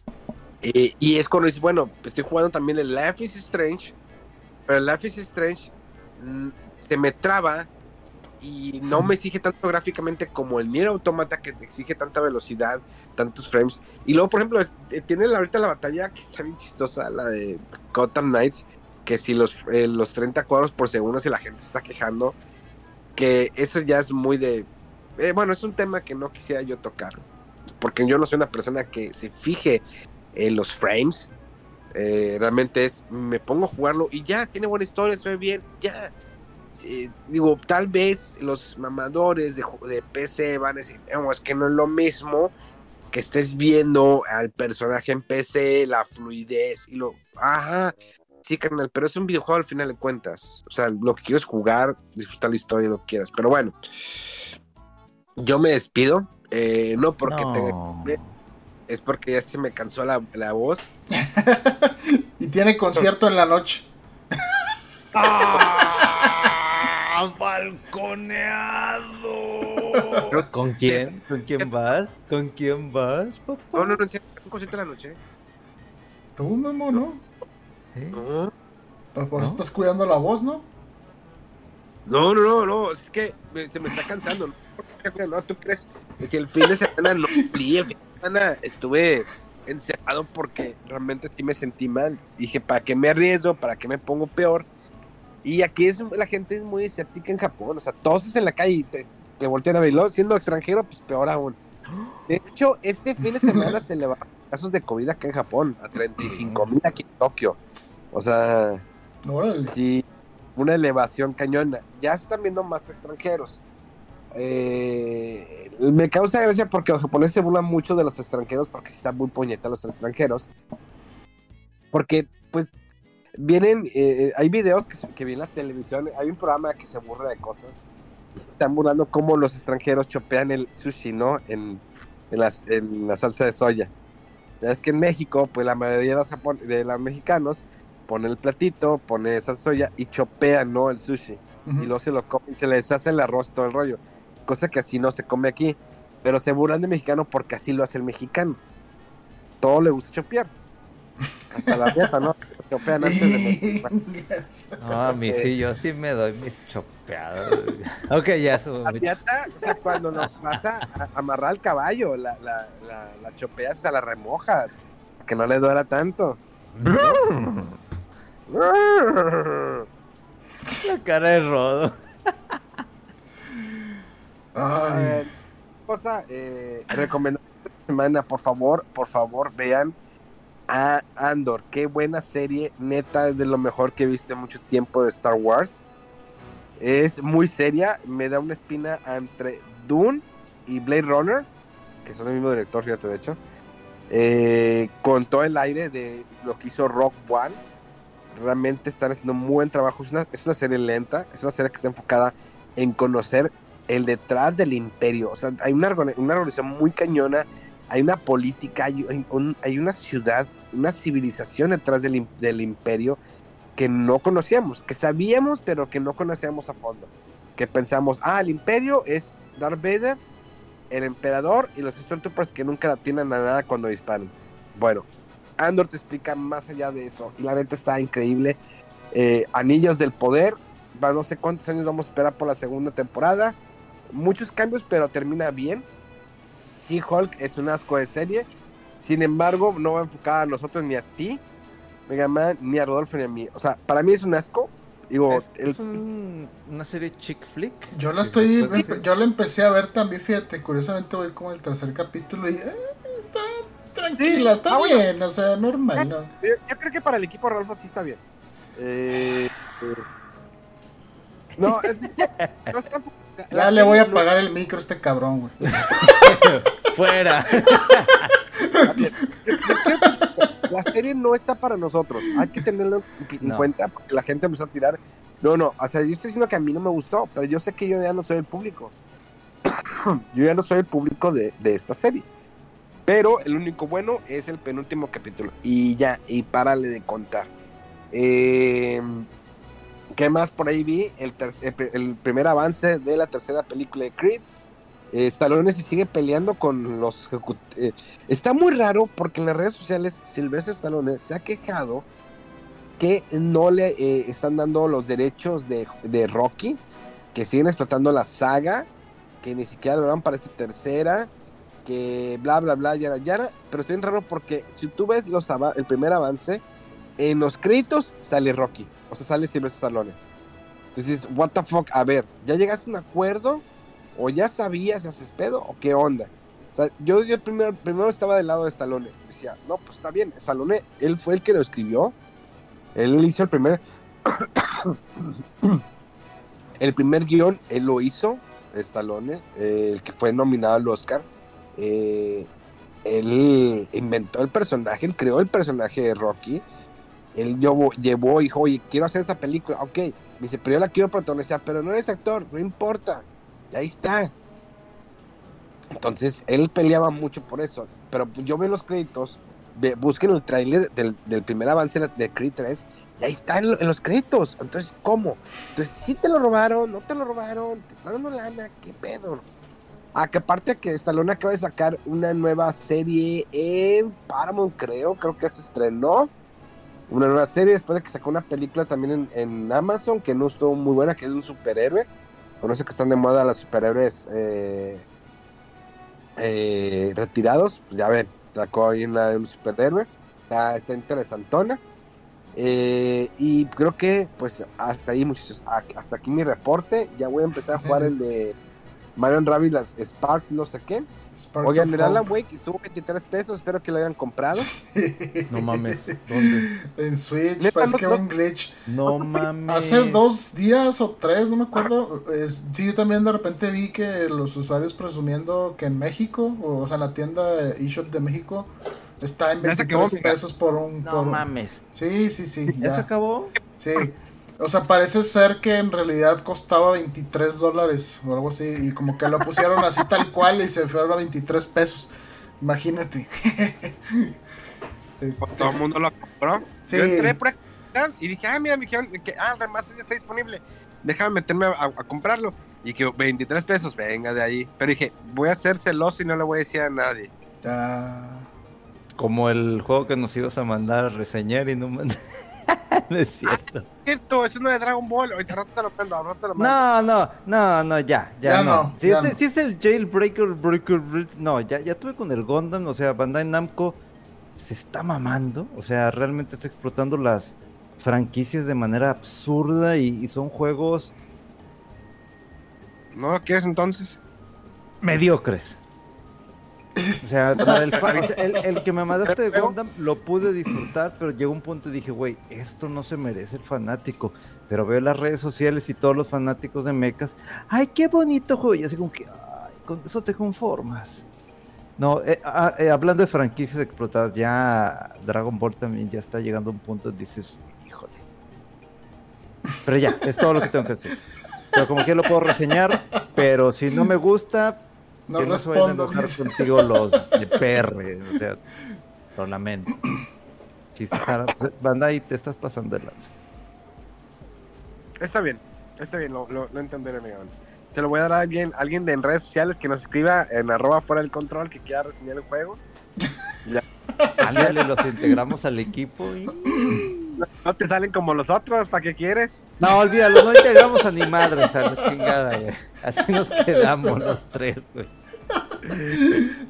Eh, y es cuando dices, bueno, estoy jugando también el Life is Strange, pero el Life is Strange mm, se me traba y no me exige tanto gráficamente como el Nier Automata que te exige tanta velocidad, tantos frames. Y luego, por ejemplo, eh, tiene ahorita la batalla que está bien chistosa, la de Gotham Knights, que si los, eh, los 30 cuadros por segundo, si la gente está quejando, que eso ya es muy de... eh, bueno, es un tema que no quisiera yo tocar, porque yo no soy una persona que se fije en los frames. Eh, realmente es, me pongo a jugarlo y ya, tiene buena historia, se ve bien, ya. Sí, digo, tal vez los mamadores de, PC van a decir, "No, es que no es lo mismo que estés viendo al personaje en PC, la fluidez y lo, ajá, sí, carnal, pero es un videojuego al final de cuentas. O sea, lo que quieres jugar, disfrutar la historia, lo que quieras. Pero bueno, yo me despido, eh, no porque tenga No. es porque ya se me cansó la, la voz. [LAUGHS] Y tiene concierto en la noche. [LAUGHS] ¡Ah! ¡Balconeado! ¿Con quién? ¿Con quién vas? ¿Con quién vas, papá? No, no, no, concierto en la noche. Tú, Memo, ¿no? ¿Eh? No, Pues por eso ¿No? estás cuidando la voz, ¿no? no, no, no, no, es que me- se me está cansando. ¿no? No, tú crees que si el fin de semana no cumplí, el fin de semana estuve encerrado porque realmente sí me sentí mal. Dije, ¿para qué me arriesgo? ¿Para qué me pongo peor? Y aquí es, la gente es muy escéptica en Japón, o sea, todos en la calle y te, te voltean a verlo, siendo extranjero, pues peor aún. De hecho, este fin de semana se elevaron casos de COVID acá en Japón, a 35 mil aquí en Tokio. O sea, Órale. sí, una elevación cañona. Ya están viendo más extranjeros. eh, me causa gracia porque los japoneses se burlan mucho de los extranjeros porque están muy puñetas los extranjeros. Porque, pues, vienen, eh, hay videos que, que vi en la televisión, hay un programa que se burla de cosas. Se están burlando cómo los extranjeros chopean el sushi, ¿no? En, en, las, en la salsa de soya. Ya es que en México, pues la mayoría de los, japon- de los mexicanos pone el platito, pone esa soya y chopean, ¿no? El sushi Ujú. y luego se lo comen, se les hace el arroz todo el rollo, cosa que así no se come aquí, pero se burlan de mexicano porque así lo hace el mexicano. Todo le gusta chopear. Hasta la dieta, ¿no? Chopean antes de [LAUGHS] No, a mí sí, yo sí me doy mis chopeadas. ok, ya eso. La dieta, o sea, cuando lo vas a, a- amarrar al caballo, la, la, la, la chopeas, o sea, la remojas, para que no le duela tanto. [LAUGHS] La cara de Rodo. Ay, Eh, cosa, eh, recomendación de esta semana, por favor, por favor, vean a Andor. Qué buena serie, neta, es de lo mejor que he visto en mucho tiempo de Star Wars. Es muy seria, me da una espina entre Dune y Blade Runner, que son el mismo director, fíjate, de hecho. Eh, con todo el aire de lo que hizo Rock One. Realmente están haciendo un buen trabajo. Es una, es una serie lenta, es una serie que está enfocada en conocer el detrás del imperio. O sea, hay una, una muy cañona, hay una política, hay una ciudad, una civilización detrás del, del imperio que no conocíamos, que sabíamos, pero que no conocíamos a fondo. Que pensamos, ah, el imperio es Darth Vader, el emperador y los Stormtroopers que nunca atinan a nada cuando disparan. Bueno, Andor te explica más allá de eso y la neta está increíble. Eh, Anillos del Poder, va, no sé cuántos años vamos a esperar por la segunda temporada. Muchos cambios, pero termina bien. She-Hulk es un asco de serie. Sin embargo, no va enfocada a nosotros ni a ti, Mega Man, ni a Rodolfo ni a mí. O sea, para mí es un asco. Digo, Es, el- es un- una serie chick flick. yo la estoy, yo la empecé a ver también, fíjate, curiosamente voy como el tercer capítulo y eh, está tranquila, Sí, está ah, bueno. bien, o sea, normal, ¿no? Yo, yo creo que para el equipo Rodolfo sí está bien. Eh, eh, no, es, no está Ya la le voy a apagar el micro a este cabrón, güey. [LAUGHS] Fuera. [LAUGHS] La serie no está para nosotros. Hay que tenerlo en No. cuenta porque la gente empezó a tirar. No, no. O sea, yo estoy diciendo que a mí no me gustó, pero yo sé que yo ya no soy el público. [COUGHS] yo ya no soy el público de, de esta serie. Pero el único bueno es el penúltimo capítulo. Y ya, y párale de contar. Eh, ¿Qué más por ahí vi? El, el primer avance de la tercera película de Creed. Eh, Stallone se sigue peleando con los eh, Está muy raro porque en las redes sociales Silvestre Stallone se ha quejado que no le eh, están dando los derechos de, Rocky, que siguen explotando la saga, que ni siquiera lo dan para esta tercera, que bla bla bla, yara yara, pero está bien raro porque si tú ves los el primer avance, en los créditos sale Rocky, o sea, sale Silvestre Stallone. Entonces, what the fuck, a ver, ¿ya llegaste a un acuerdo? ¿O ya sabías, haces pedo? ¿O qué onda? O sea, yo, primero, estaba del lado de Stallone. Decía, no, pues está bien, Stallone, él fue el que lo escribió. Él hizo el primer. [COUGHS] el primer guion, él lo hizo, Stallone, el que fue nominado al Oscar. Eh, él inventó el personaje, él creó el personaje de Rocky. Él llevó, llevó y dijo, oye, quiero hacer esta película. Ok, me dice, pero yo la quiero protagonizar, pero no eres actor, no importa. Ahí está. Entonces, él peleaba mucho por eso. Pero yo veo los créditos, ve- busquen el tráiler del, del primer avance de Creed 3, y ahí está en, lo- en los créditos. Entonces, ¿cómo? Entonces, si te lo robaron, no te lo robaron, te están dando lana, ¿qué pedo? Ah, que aparte que Stallone acaba de sacar una nueva serie en Paramount, creo, creo que se estrenó. Una nueva serie después de que sacó una película también en, en Amazon que no estuvo muy buena, que es un superhéroe. Conoce que están de moda los superhéroes eh, eh, retirados. Pues ya ven, sacó ahí una de un superhéroe. Está, está interesantona. Eh, y creo que, pues, hasta ahí, muchachos. Hasta aquí mi reporte. Ya voy a empezar a jugar [LAUGHS] el de Mario Rabbit, las Sparks, no sé qué. Sparks Oigan, el Alan. Wake estuvo 23 pesos, espero que lo hayan comprado. [LAUGHS] No mames. [LAUGHS] ¿Dónde? En Switch, Neta, parece no- que hubo un glitch. No mames. Hace dos días o tres, no me acuerdo. es- sí, yo también de repente vi que los usuarios presumiendo que en México, o, o sea, la tienda eShop de México, está en Ya se acabó, 23 mija. pesos por un. No por un- mames. Sí, sí, sí. ¿Ya se acabó? Sí. O sea, parece ser que en realidad costaba 23 dólares o algo así. Y como que lo pusieron así tal cual y se fueron a 23 pesos. Imagínate. [LAUGHS] Este, Todo el mundo lo compró. Sí. Yo entré por y dije, ah, mira, me dijeron que ah, el remaster ya está disponible. Déjame meterme a, a comprarlo. Y que 23 pesos, venga de ahí. Pero dije, voy a ser celoso y no le voy a decir a nadie. ya. Como el juego que nos ibas a mandar a reseñar y no mand- [LAUGHS] no es cierto. Cierto, es uno de Dragon Ball. Ahorita rato te lo al rato te lo mando. No, no, no, no, ya, ya, Ya no. no, Si, ya es, no. si es el Jailbreaker, breaker, break- no, ya, ya tuve con el Gundam, o sea, Bandai Namco se está mamando, o sea, realmente está explotando las franquicias de manera absurda y, y son juegos ¿No lo quieres entonces? mediocres. O sea, [LAUGHS] el, el- el que me mandaste de Gundam lo pude disfrutar, pero llegó un punto y dije, güey, esto no se merece el fanático. Pero veo las redes sociales y todos los fanáticos de mechas, ay, qué bonito juego. Y así como que, ay, con eso te conformas. No, eh, ah, eh, hablando de franquicias explotadas, ya Dragon Ball también ya está llegando a un punto donde dices, híjole. Pero ya, es todo lo que tengo que decir. Pero como que lo puedo reseñar, pero si no me gusta, No no respondo. dice. contigo los de PR, o sea, lo lamento. Si se está, banda ahí te estás pasando de lanza. Está bien, está bien, lo, lo, lo entenderé, amigo. Se lo voy a dar a alguien, alguien de en redes sociales que nos escriba en arroba fuera del control que quiera reseñar el juego. [LAUGHS] Ándale, los integramos al equipo y... No te salen como los otros, ¿para qué quieres? No, olvídalo, no integramos a ni madres a la chingada, güey. Así nos quedamos los tres, güey.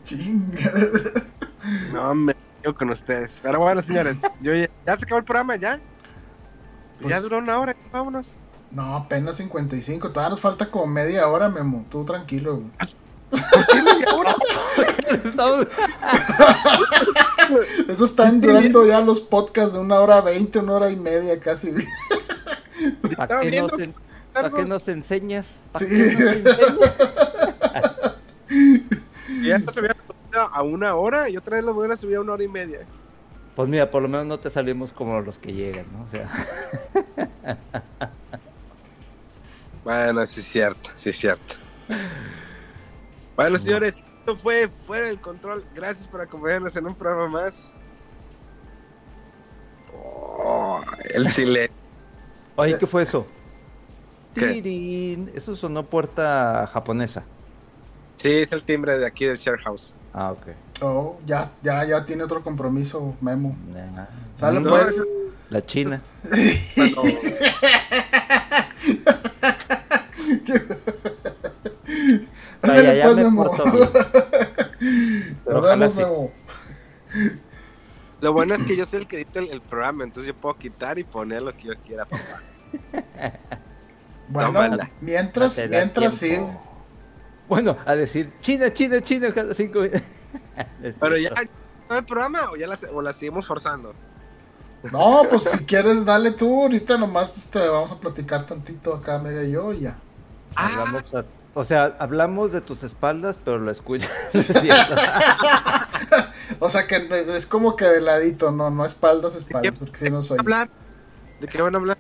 Chinga. No, me quedo con ustedes. Pero bueno, señores, yo ya, ya se acabó el programa, ¿ya? Pues ya Pues- duró una hora, vámonos. No, apenas 55. Todavía nos falta como media hora, Memo. Tú tranquilo. güey. Estamos- [LAUGHS] Eso están durando ya los podcasts de una hora veinte, una hora y media casi. ¿Para qué, nos en- pa' qué nos enseñas? ¿Pa' Sí. qué nos enseñas? Ya habían subido a una hora y otra vez lo voy a subir a una hora y media. Pues mira, por lo menos no te salimos como los que llegan, ¿no? O sea, [LAUGHS] Bueno, sí es cierto, sí es cierto. Bueno, señores, esto fue Fuera del Control. Gracias por acompañarnos en un programa más. Oh, el silencio. Oye, ¿qué fue eso? ¿Qué? Tirín. Eso sonó puerta japonesa. Sí, es el timbre de aquí del Share House. Ah, ok. Oh, ya, ya, ya tiene otro compromiso, Memo. Nah. Sale No, pues. La China. Ay, ya, ya pues, me Memo. porto bien. Pero Nos ojalá vemos, sí. Memo. Lo bueno es que yo soy el que edita el, el programa, entonces yo puedo quitar y poner lo que yo quiera, papá. Bueno, Tómala. mientras, mientras sí. Bueno, a decir China, China, China cada cinco minutos. [LAUGHS] Pero ya, ¿no el programa o ya la, o la seguimos forzando? No, pues si quieres, dale tú. Ahorita nomás este, vamos a platicar tantito acá, Mega y yo, y ya. Hablamos a- o sea, hablamos de tus espaldas, pero lo escuchas. [LAUGHS] es. [LAUGHS] O sea que no- es como que de ladito, no, no espaldas, espaldas, porque si no soy. hablar? ¿De qué van a hablar?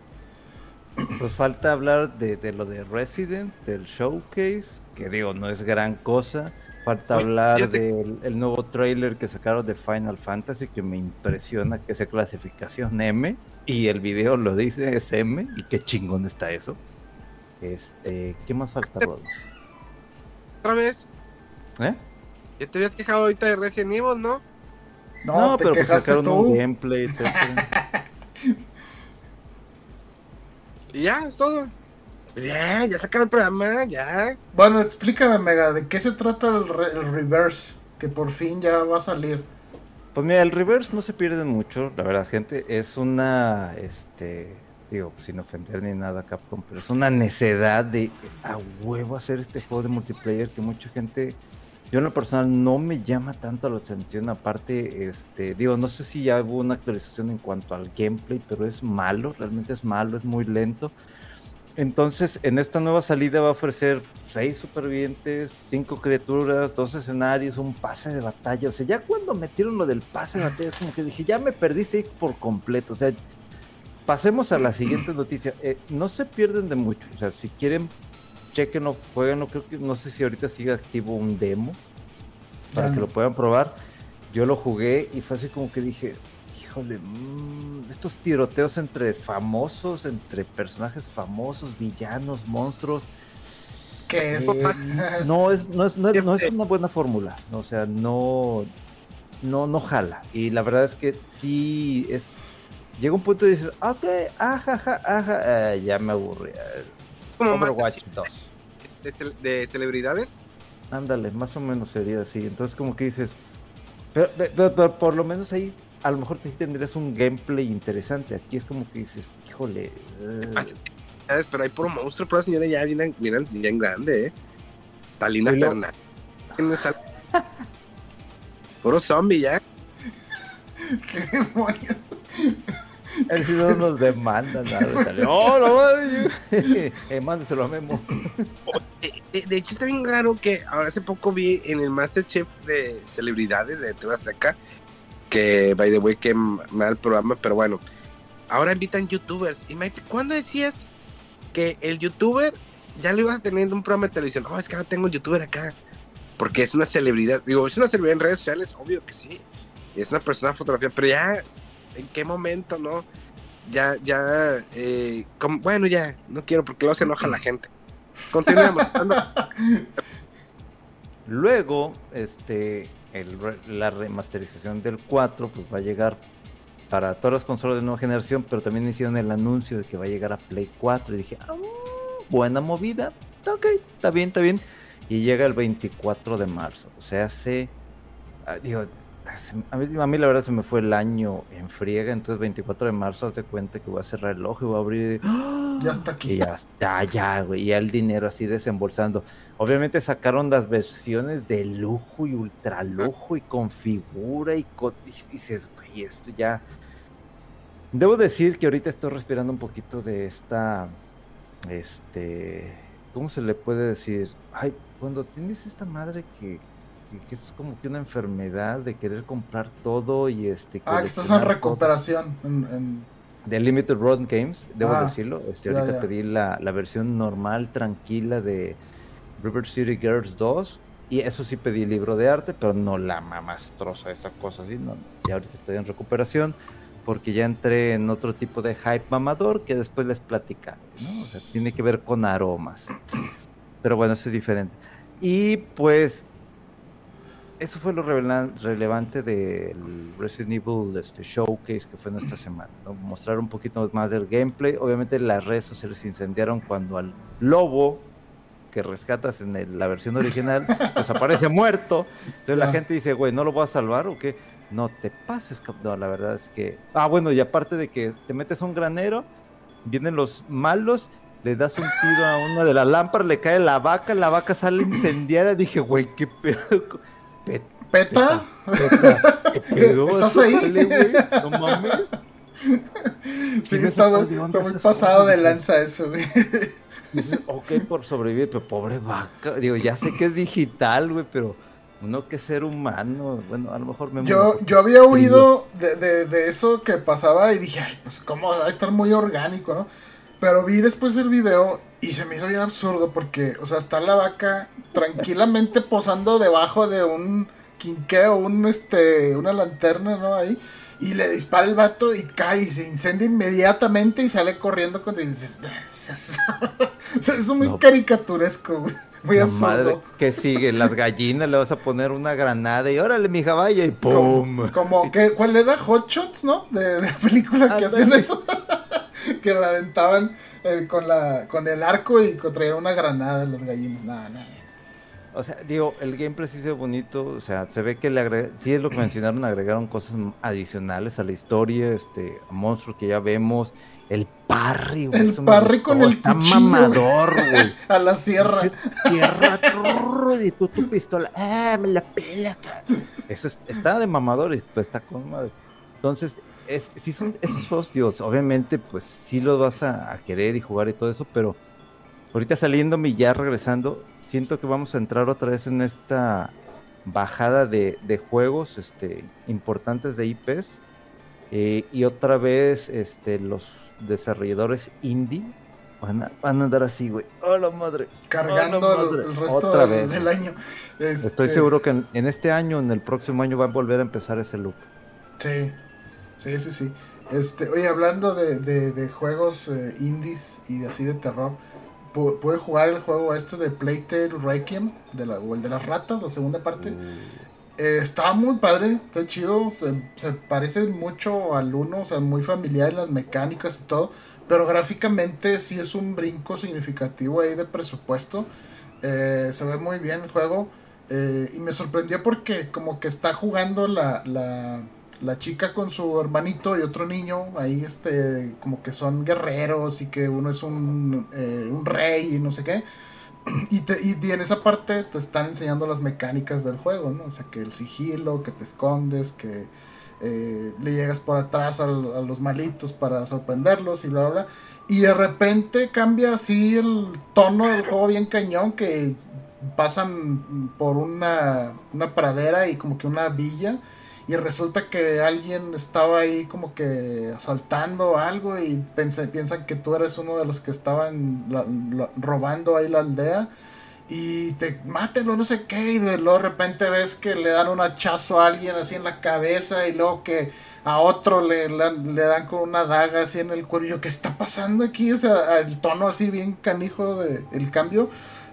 Pues falta hablar de, de lo de Resident, del showcase, que digo, no es gran cosa. Falta hablar del el nuevo trailer que sacaron de Final Fantasy, que me impresiona que sea clasificación M, y el video lo dice, es M, y qué chingón está eso. Este, ¿qué más falta, Rodo? ¿Otra vez? ¿Eh? Ya te habías quejado ahorita de Resident Evil, ¿no? No, pero pues sacaron tú. un gameplay, etcétera. [LAUGHS] Y ya, es todo. Pues ya, ya sacaron el programa, ya. Bueno, explícame, Mega, ¿de qué se trata el, re- el reverse? Que por fin ya va a salir. Pues mira, el reverse no se pierde mucho, la verdad, gente. Es una, este, digo, sin ofender ni nada a Capcom, pero es una necedad de a huevo hacer este juego de multiplayer que mucha gente, yo en lo personal no me llama tanto la atención, aparte, este, digo, no sé si ya hubo una actualización en cuanto al gameplay, pero es malo, realmente es malo, es muy lento. Entonces, en esta nueva salida va a ofrecer seis supervivientes, cinco criaturas, dos escenarios, un pase de batalla. O sea, ya cuando metieron lo del pase de batalla, es como que dije, ya me perdiste por completo. O sea, pasemos a la siguiente noticia. Eh, no se pierden de mucho. O sea, si quieren, chequenlo, jueguenlo. Creo que no sé si ahorita sigue activo un demo para que lo puedan probar. Yo lo jugué y fue así como que dije, híjole, mm, estos tiroteos entre famosos, entre personajes famosos, villanos, monstruos. ¿Qué es? eh, [LAUGHS] no, es, no, es, no, es, no es una buena fórmula. O sea, no, no, no jala. Y la verdad es que sí es. Llega un punto y dices, ok, ajaja, ajá, eh, ya me aburrí. eh, Como más Overwatch 2. de, cel- de celebridades. Ándale, más o menos sería así. Entonces, como que dices, pero, pero- pero por lo menos ahí a lo mejor te tendrías un gameplay interesante. Aquí es como que dices, híjole. celebridades, Pero hay puro monstruo, pura señora ya bien, bien, bien grande, ¿eh? Talina Fernández. ¿Quién es al- Puro zombie ya. [LAUGHS] ¿Qué demonios? [LAUGHS] El si no nos demandan. nada, [LAUGHS] No, no, eh, mándeselo a Memo. De, de hecho, está bien raro que ahora hace poco vi en el Masterchef de celebridades de TV Azteca, que, by the way, que mal programa, pero bueno, ahora invitan youtubers. Y Maite, ¿cuándo decías que el youtuber ya lo ibas a tener en un programa de televisión? No, es que ahora tengo un youtuber acá, porque es una celebridad. Digo, es una celebridad en redes sociales, obvio que sí. Es una persona de fotografía, pero ya, ¿en qué momento, no? Ya, ya, eh, bueno, ya, no quiero porque luego se enoja la gente. Continuemos. [LAUGHS] Luego, este, el la remasterización del 4 pues va a llegar para todas las consolas de nueva generación, pero también hicieron el anuncio de que va a llegar a Play 4 y dije, ah, buena movida, ok, está bien, está bien. Y llega el 24 de marzo, o sea, hace, ah, digo, a mí, a mí la verdad se me fue el año en friega, entonces 24 de marzo hace cuenta que voy a cerrar el ojo y voy a abrir. y- Ya está aquí. y ya está, ya, güey, ya el dinero así desembolsando. Obviamente sacaron las versiones de lujo y ultra lujo y con figura y, con, y dices, güey, esto ya... Debo decir que ahorita estoy respirando un poquito de esta, este, ¿cómo se le puede decir? Ay, cuando tienes esta madre que, que, es como que una enfermedad de querer comprar todo y este... Ah, que estás en recuperación. En, en- de Limited Run Games, debo Ah, decirlo. Este, ya, ahorita ya. pedí la, la versión normal, tranquila de River City Girls 2. Y eso sí pedí libro de arte, pero no la mamastrosa, esa cosa así. No, ya ahorita estoy en recuperación porque ya entré en otro tipo de hype mamador que después les platicaré, ¿no? O sea, tiene que ver con aromas. Pero bueno, eso es diferente. Y pues eso fue lo relevante del Resident Evil este, Showcase que fue en esta semana. ¿no? Mostrar un poquito más del gameplay. Obviamente las redes sociales se incendiaron cuando al lobo que rescatas en el- la versión original [LAUGHS] pues aparece muerto. Entonces la gente dice, güey, ¿no lo voy a salvar o qué? No te pases, cap-". no, la verdad es que... Ah, bueno, y aparte de que te metes a un granero, vienen los malos, le das un tiro a una de las lámparas, le cae la vaca, la vaca sale incendiada. Dije, güey, qué pedo. Pe- ¿Peta? peta, ¿Qué pedo? ¿Estás ahí? Órale, güey, No mames. Sí, está, muy- pasado de lanza eso, güey. Dices, ok, por sobrevivir, pero pobre vaca. Digo, ya sé que es digital, güey, pero uno que ser humano, bueno, a lo mejor me Yo, yo había oído de, de- de eso que pasaba y dije, ay, pues cómo va a estar muy orgánico, ¿no? Pero vi después el video y se me hizo bien absurdo porque, o sea, está la vaca tranquilamente posando debajo de un quinqueo, un, este, una lanterna, ¿no? Ahí. Y le dispara el vato y cae y se incendia inmediatamente y sale corriendo con... Dices, o sea, [LAUGHS] es muy No. caricaturesco, güey. Muy La absurdo. madre que sigue, las gallinas le vas a poner una granada y órale, mija, vaya y ¡pum! Como, como que, ¿cuál era? Hot Shots, ¿no? De, de la película que Ándale. hacían eso. [LAUGHS] [LAUGHS] que la aventaban eh, con, la, con el arco y traían una granada en las gallinas. No, no. O sea, digo, el gameplay sí se ve bonito, o sea, se ve que le agregaron, sí es lo que mencionaron, agregaron cosas adicionales a la historia, este, monstruos que ya vemos, el parry, güey. El parry con el está mamador, güey. [LAUGHS] a la sierra. Tierra, y tú tu pistola, ah, me la pela. Eso está de mamador y está con madre. Entonces, es, si son esos juegos, Dios, obviamente, pues sí los vas a, a querer y jugar y todo eso, pero ahorita saliéndome y ya regresando, siento que vamos a entrar otra vez en esta bajada de, juegos este, importantes de IPs. Eh, y otra vez este, los desarrolladores indie van a, van a andar así, güey. ¡Hola madre! Cargando El, resto del, año. Estoy este seguro que en, este año, en el próximo año, va a volver a empezar ese loop. Sí, sí, sí, sí. Este, oye, hablando de, juegos eh, indies y así de terror, pude jugar el juego este de Playtale Requiem, de la, o el de las ratas, la segunda parte. Uh. Eh, estaba muy padre, está chido, se, parece mucho al 1, o sea, muy familiar en las mecánicas y todo, pero gráficamente sí es un brinco significativo ahí de presupuesto. Eh, se ve muy bien el juego eh, y me sorprendió porque como que está jugando la la chica con su hermanito y otro niño, ahí este, como que son guerreros y que uno es un, eh, un rey y no sé qué. [CLEARS THROAT] Y, te, y, en esa parte te están enseñando las mecánicas del juego, ¿no? O sea, que el sigilo, que te escondes, que eh, le llegas por atrás a, los malitos para sorprenderlos y bla, bla, bla. Y de repente cambia así el tono del juego bien cañón, que pasan por una, una pradera y como que una villa y resulta que alguien estaba ahí como que asaltando algo y piensan que tú eres uno de los que estaban robando ahí la aldea y te mátenlo, no sé qué, y de luego de repente ves que le dan un hachazo a alguien así en la cabeza y luego que a otro le, le, dan con una daga así en el cuello. ¿Qué está pasando aquí? O sea, el tono así bien canijo de el cambio.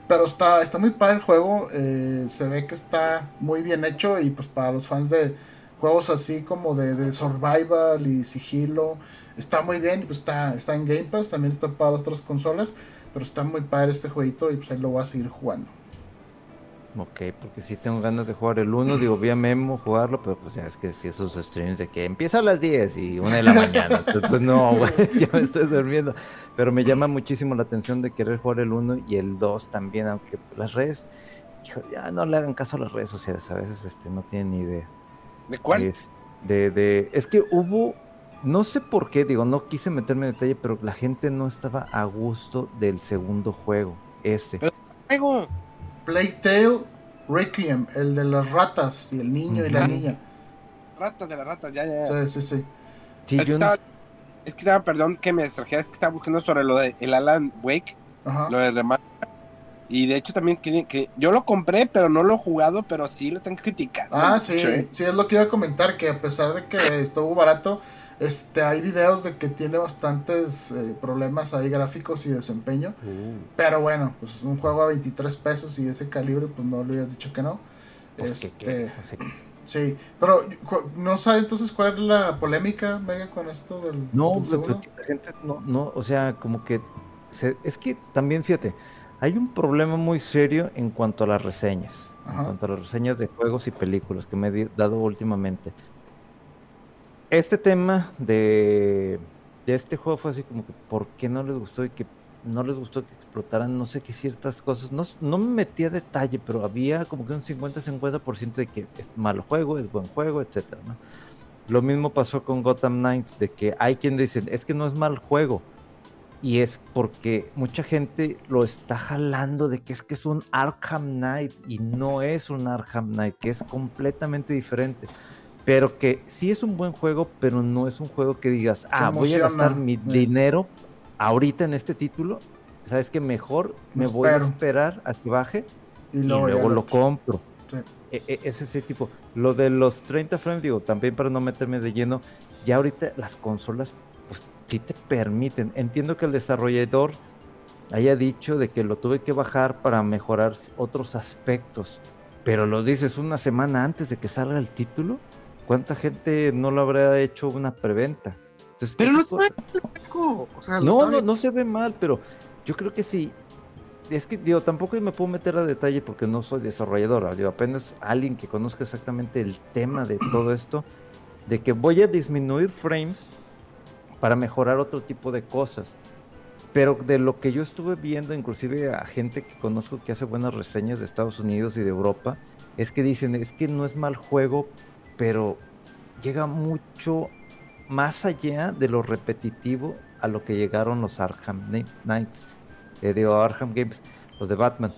Pero está, está muy padre el juego. Eh, se ve que está muy bien hecho. Y pues para los fans de, juegos así como de, de survival y sigilo. Está muy bien, pues está, está en Game Pass, también está para otras consolas, pero está muy padre este jueguito y pues ahí lo voy a seguir jugando. Ok, porque si tengo ganas de jugar el 1, digo, vi a Memo jugarlo, pero pues ya es que si esos streams de que empieza a las 10 y 1 de la mañana, [LAUGHS] pues no, güey, [LAUGHS] ya me estoy durmiendo. Pero me llama muchísimo la atención de querer jugar el 1 y el 2 también, aunque las redes, ya no le hagan caso a las redes sociales, a veces este, no tienen ni idea. ¿De cuál? Es, de, de, es que hubo, no sé por qué, digo, no quise meterme en detalle, pero la gente no estaba a gusto del segundo juego, ese. juego? Playtale Requiem, el de las ratas y el niño y la niña. Ratas de las ratas, ya, ya. Sí, sí, sí. es, que estaba, es, que estaba, perdón que me distrajera, es que estaba buscando sobre lo de el Alan Wake, lo de remate y de hecho también que, que, yo lo compré, pero no lo he jugado, pero sí lo están criticando. Ah, sí, sí, es lo que iba a comentar, que a pesar de que estuvo barato, este, hay videos de que tiene bastantes eh, problemas ahí gráficos y desempeño. Uh. Pero bueno, pues un juego a 23 pesos y ese calibre, pues no le hubieras dicho que no. Pues este, sí, pero no sabe entonces cuál es la polémica, Mega, con esto del... No, la gente no, no, o sea, como que... es que también, fíjate, hay un problema muy serio en cuanto a las reseñas, en cuanto a las reseñas de juegos y películas que me he dado últimamente. Este tema de, este juego fue así como que, ¿por qué no les gustó y que no les gustó que explotaran no sé qué ciertas cosas? No, no me metí a detalle, pero había como que un 50-50% de que es malo juego, es buen juego, etcétera, Lo mismo pasó con Gotham Knights, de que hay quien dice, es que no es mal juego, y es porque mucha gente lo está jalando de que es que es un Arkham Knight y no es un Arkham Knight, que es completamente diferente. Pero que sí es un buen juego, pero no es un juego que digas, ah, voy a gastar mi eh. dinero ahorita en este título. Sabes que mejor me, voy a esperar a que baje y, luego lo, compro. E, e, es ese tipo. Lo de los 30 frames, digo, también para no meterme de lleno, ya ahorita las consolas si te permiten. Entiendo que el desarrollador haya dicho de que lo tuve que bajar para mejorar otros aspectos, pero lo dices una semana antes de que salga el título. ¿Cuánta gente no lo habrá hecho una preventa? pero no se ve mal, no, no, no se ve mal, pero yo creo que si es que, digo, tampoco me puedo meter a detalle porque no soy desarrolladora, digo, apenas alguien que conozca exactamente el tema de todo esto, de que voy a disminuir frames para mejorar otro tipo de cosas. Pero de lo que yo estuve viendo, inclusive a gente que conozco que hace buenas reseñas de Estados Unidos y de Europa, es que dicen, es que no es mal juego, pero llega mucho más allá de lo repetitivo a lo que llegaron los Arkham Knights, eh, digo Arkham Games, los de Batman.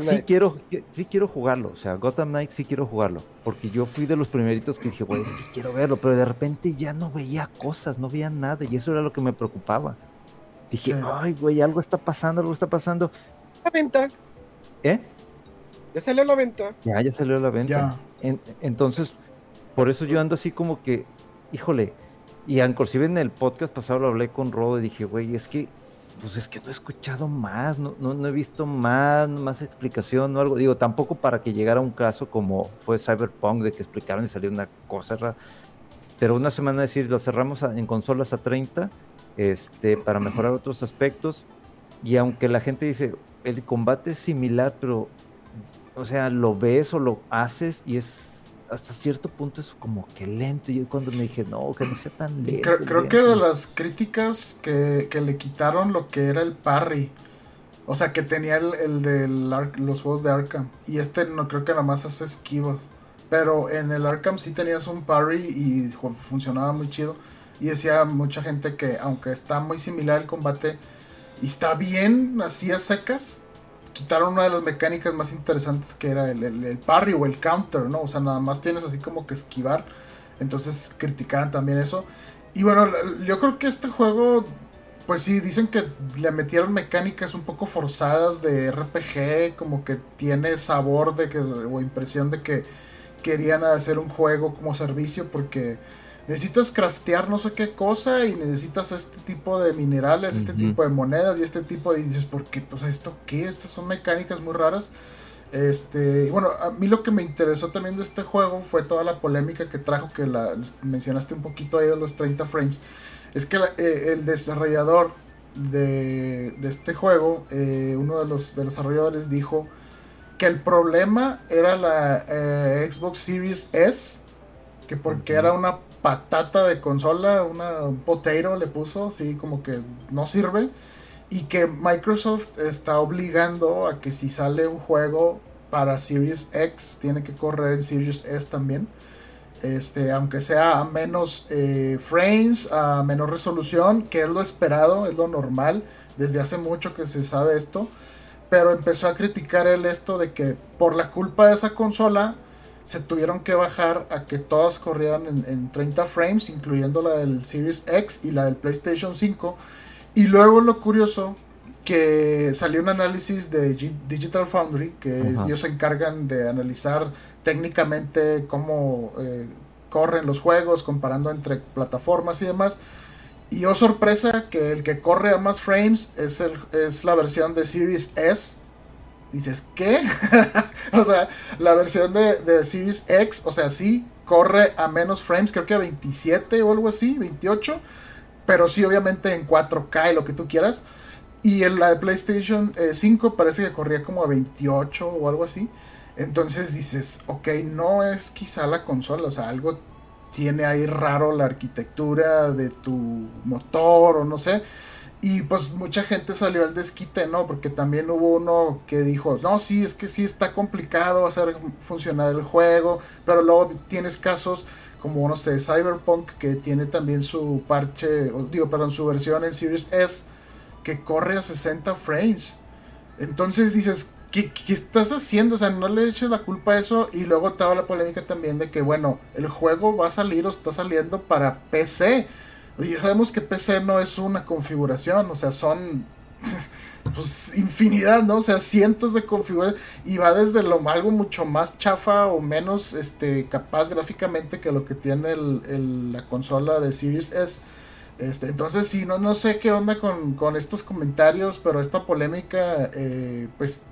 Sí quiero, sí quiero jugarlo, o sea, Gotham Knight sí quiero jugarlo, porque yo fui de los primeritos que dije, güey, quiero verlo, pero de repente ya no veía cosas, no veía nada, y eso era lo que me preocupaba. Dije, ay, güey, algo está pasando, algo está pasando. La venta. ¿Eh? Ya salió la venta. Ya, ya salió la venta. entonces, por eso yo ando así como que, híjole, y inclusive en el podcast pasado lo hablé con Rodo y dije, güey, es que, pues es que no he escuchado más, no, no, he visto más, más explicación o algo. Digo, tampoco para que llegara un caso como fue Cyberpunk, de que explicaron y salió una cosa rara. Pero una semana decir, lo cerramos en consolas a 30, este, para mejorar otros aspectos. Y aunque la gente dice, el combate es similar, pero, o sea, lo ves o lo haces y es hasta cierto punto es como que lento. Yo cuando me dije, no, que no sea tan lento. Creo, que de las críticas que, le quitaron lo que era el parry. O sea, que tenía el, de los juegos de Arkham. Y este no creo que nada más hace esquivas. Pero en el Arkham sí tenías un parry y funcionaba muy chido. Y decía mucha gente que aunque está muy similar el combate y está bien así a secas, quitaron una de las mecánicas más interesantes que era el, parry o el counter, ¿no? O sea, nada más tienes así como que esquivar. Entonces criticaban también eso. Y bueno, yo creo que este juego, pues sí, dicen que le metieron mecánicas un poco forzadas de RPG, como que tiene sabor de que, o impresión de que querían hacer un juego como servicio porque necesitas craftear no sé qué cosa y necesitas este tipo de minerales, este tipo de monedas y este tipo de... Y dices, ¿por qué? Pues esto qué? Estas son mecánicas muy raras. Este, bueno, a mí lo que me interesó también de este juego fue toda la polémica que trajo, que la mencionaste un poquito ahí de los 30 frames. Es que eh, el desarrollador de, este juego, eh, uno de los, de los desarrolladores dijo que el problema era la eh, Xbox Series S, que porque era una patata de consola, una, un potato le puso, así como que no sirve. Y que Microsoft está obligando a que si sale un juego para Series X, tiene que correr en Series S también. Este, aunque sea a menos eh, frames, a menor resolución, que es lo esperado, es lo normal. Desde hace mucho que se sabe esto. Pero empezó a criticar él esto de que por la culpa de esa consola, se tuvieron que bajar a que todas corrieran en, 30 frames, incluyendo la del Series X y la del PlayStation 5. Y luego lo curioso, que salió un análisis de Digital Foundry, que ellos se encargan de analizar técnicamente cómo eh, corren los juegos, comparando entre plataformas y demás. Y oh sorpresa que el que corre a más frames es, el, es la versión de Series S dices, ¿qué? [LAUGHS] o sea, la versión de, Series X, o sea, sí, corre a menos frames, creo que a 27 o algo así, 28, pero sí, obviamente en 4K y lo que tú quieras. Y en la de PlayStation 5 eh, parece que corría como a 28 o algo así. Entonces dices, ok, no es quizá la consola, o sea, algo tiene ahí raro la arquitectura de tu motor o no sé. Y pues mucha gente salió al desquite, ¿no? Porque también hubo uno que dijo, no, sí, es que sí está complicado hacer funcionar el juego, pero luego tienes casos como, no sé, Cyberpunk, que tiene también su parche, digo, perdón, su versión en Series S, que corre a 60 frames. Entonces dices, ¿qué, ¿qué, estás haciendo? O sea, no le eches la culpa a eso. Y luego estaba la polémica también de que, bueno, el juego va a salir o está saliendo para PC. Ya sabemos que PC no es una configuración, o sea, son [LAUGHS] pues infinidad, ¿no? O sea, cientos de configuraciones y va desde lo algo mucho más chafa o menos este capaz gráficamente que lo que tiene la consola de Series S. Este, entonces sí, no, no sé qué onda con, estos comentarios, pero esta polémica eh, pues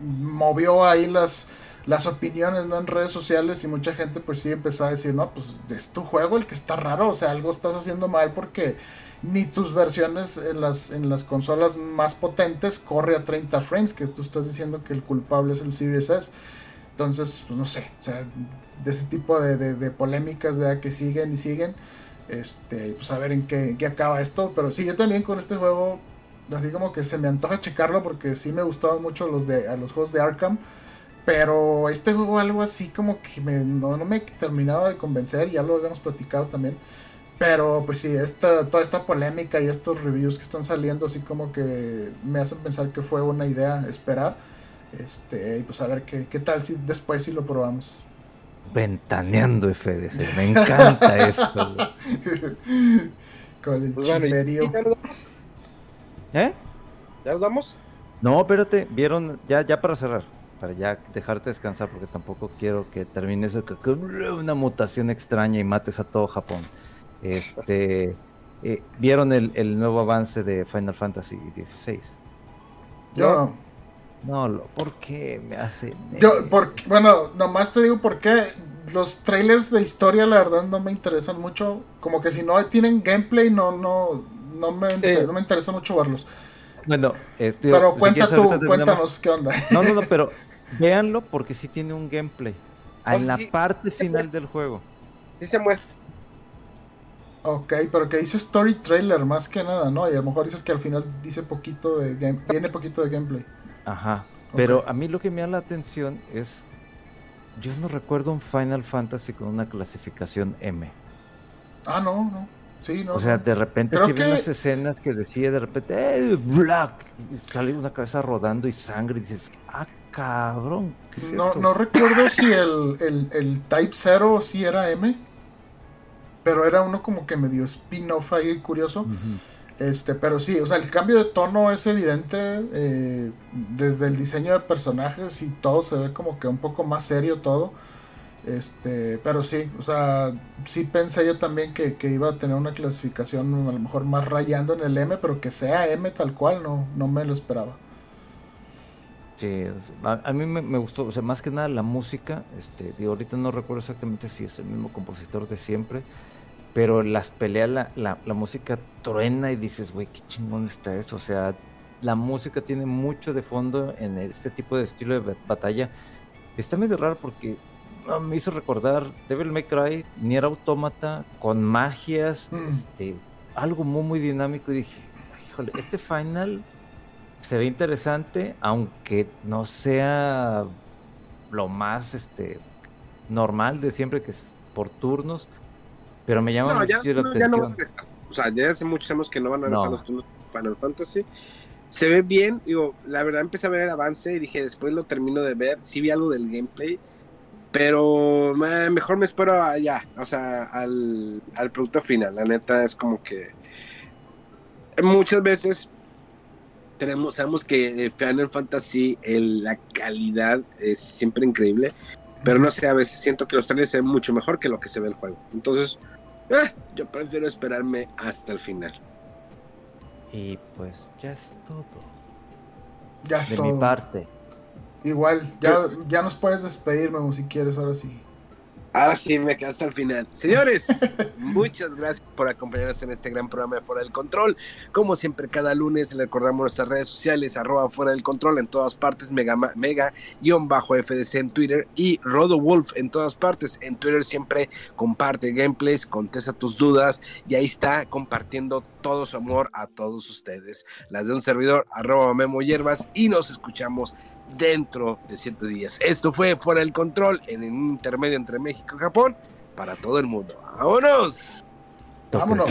movió ahí las, las opiniones ¿no? en redes sociales y mucha gente pues sí empezó a decir, no, pues es tu juego el que está raro, o sea, algo estás haciendo mal porque ni tus versiones en las, en las consolas más potentes corre a 30 frames, que tú estás diciendo que el culpable es el Series S. Entonces, pues no sé, o sea, de ese tipo de, de, polémicas, vea que siguen y siguen. Este, pues a ver en qué, qué, acaba esto. Pero sí, yo también con este juego, así como que se me antoja checarlo porque sí me gustaban mucho los de a los juegos de Arkham. Pero este juego algo así como que me, no, no me terminaba de convencer, ya lo habíamos platicado también. Pero pues sí, esta, toda esta polémica y estos reviews que están saliendo así como que me hacen pensar que fue una idea esperar. Este, y pues a ver qué, qué tal si después si lo probamos. Ventaneando FDC, me [LAUGHS] encanta esto. [LAUGHS] Con el pues ¿Ya ¿Eh? ¿Ya nos vamos? No, espérate, vieron, ya, ya para cerrar, para ya dejarte descansar, porque tampoco quiero que termine eso con una mutación extraña y mates a todo Japón. Este, [LAUGHS] eh, ¿Vieron el, el, nuevo avance de Final Fantasy XVI? Yo no. No, ¿por qué me hace? Yo, porque, bueno, nomás te digo por qué. Los trailers de historia, la verdad, no me interesan mucho. Como que si no tienen gameplay, no, no, no me, no me interesa mucho verlos. Bueno, este, pero cuenta tú, cuéntanos qué onda. No, no, no, pero véanlo porque sí tiene un gameplay. En la parte final del juego. Sí se muestra. Ok, pero que dice story trailer más que nada, ¿no? Y a lo mejor dices que al final dice poquito de game, tiene poquito de gameplay. Ajá. Pero a mí lo que me da la atención es. Yo no recuerdo un Final Fantasy con una clasificación M. Ah, no, no. Sí, no. O sea, de repente si ven las escenas que decía de repente, ¡eh! Black! Y sale una cabeza rodando y sangre y dices, ¡ah, cabrón! no, no recuerdo si el, el, el Type 0 sí era M. Pero era uno como que medio spin-off ahí curioso. Este, pero sí, o sea, el cambio de tono es evidente eh, desde el diseño de personajes y todo se ve como que un poco más serio todo. Este, pero sí, o sea, sí pensé yo también que, iba a tener una clasificación a lo mejor más rayando en el M, pero que sea M tal cual, no, no me lo esperaba. Sí, a, mí me, gustó, o sea, más que nada la música, este, digo, ahorita no recuerdo exactamente si es el mismo compositor de siempre, pero las peleas, la, la, música truena y dices, güey, qué chingón está eso. O sea, la música tiene mucho de fondo en este tipo de estilo de batalla. Está medio raro porque me hizo recordar Devil May Cry, Nier Automata, con magias, mm. este, algo muy, muy dinámico. Y dije, híjole, este final se ve interesante, aunque no sea lo más este, normal de siempre, que es por turnos pero me llama mucho la atención. o sea, ya hace muchos años que no van a regresar los turnos Final Fantasy. Se ve bien, digo, la verdad empecé a ver el avance y dije, después lo termino de ver, sí vi algo del gameplay, pero mejor me espero allá, o sea, al, al producto final. La neta es como que muchas veces tenemos, sabemos que Final Fantasy, la calidad es siempre increíble, pero no sé, a veces siento que los trailers se ven mucho mejor que lo que se ve el juego. Entonces, eh, yo prefiero esperarme hasta el final. Y pues ya es todo. Ya es de mi parte. Igual, ya, ya nos puedes despedir, Memo, si quieres, ahora sí. Ahora sí, me quedé hasta el final. Señores, [LAUGHS] muchas gracias por acompañarnos en este gran programa de Fuera del Control. Como siempre, cada lunes le recordamos nuestras redes sociales, arroba Fuera del Control en todas partes, mega, mega, guion bajo FDC en Twitter y Rodo Wolf en todas partes. En Twitter siempre comparte gameplays, contesta tus dudas y ahí está compartiendo todo su amor a todos ustedes. Las de un servidor, arroba Memo Hierbas y nos escuchamos dentro de siete días. Esto fue Fuera del Control en un intermedio entre México y Japón para todo el mundo. ¡Vámonos! ¡Vámonos!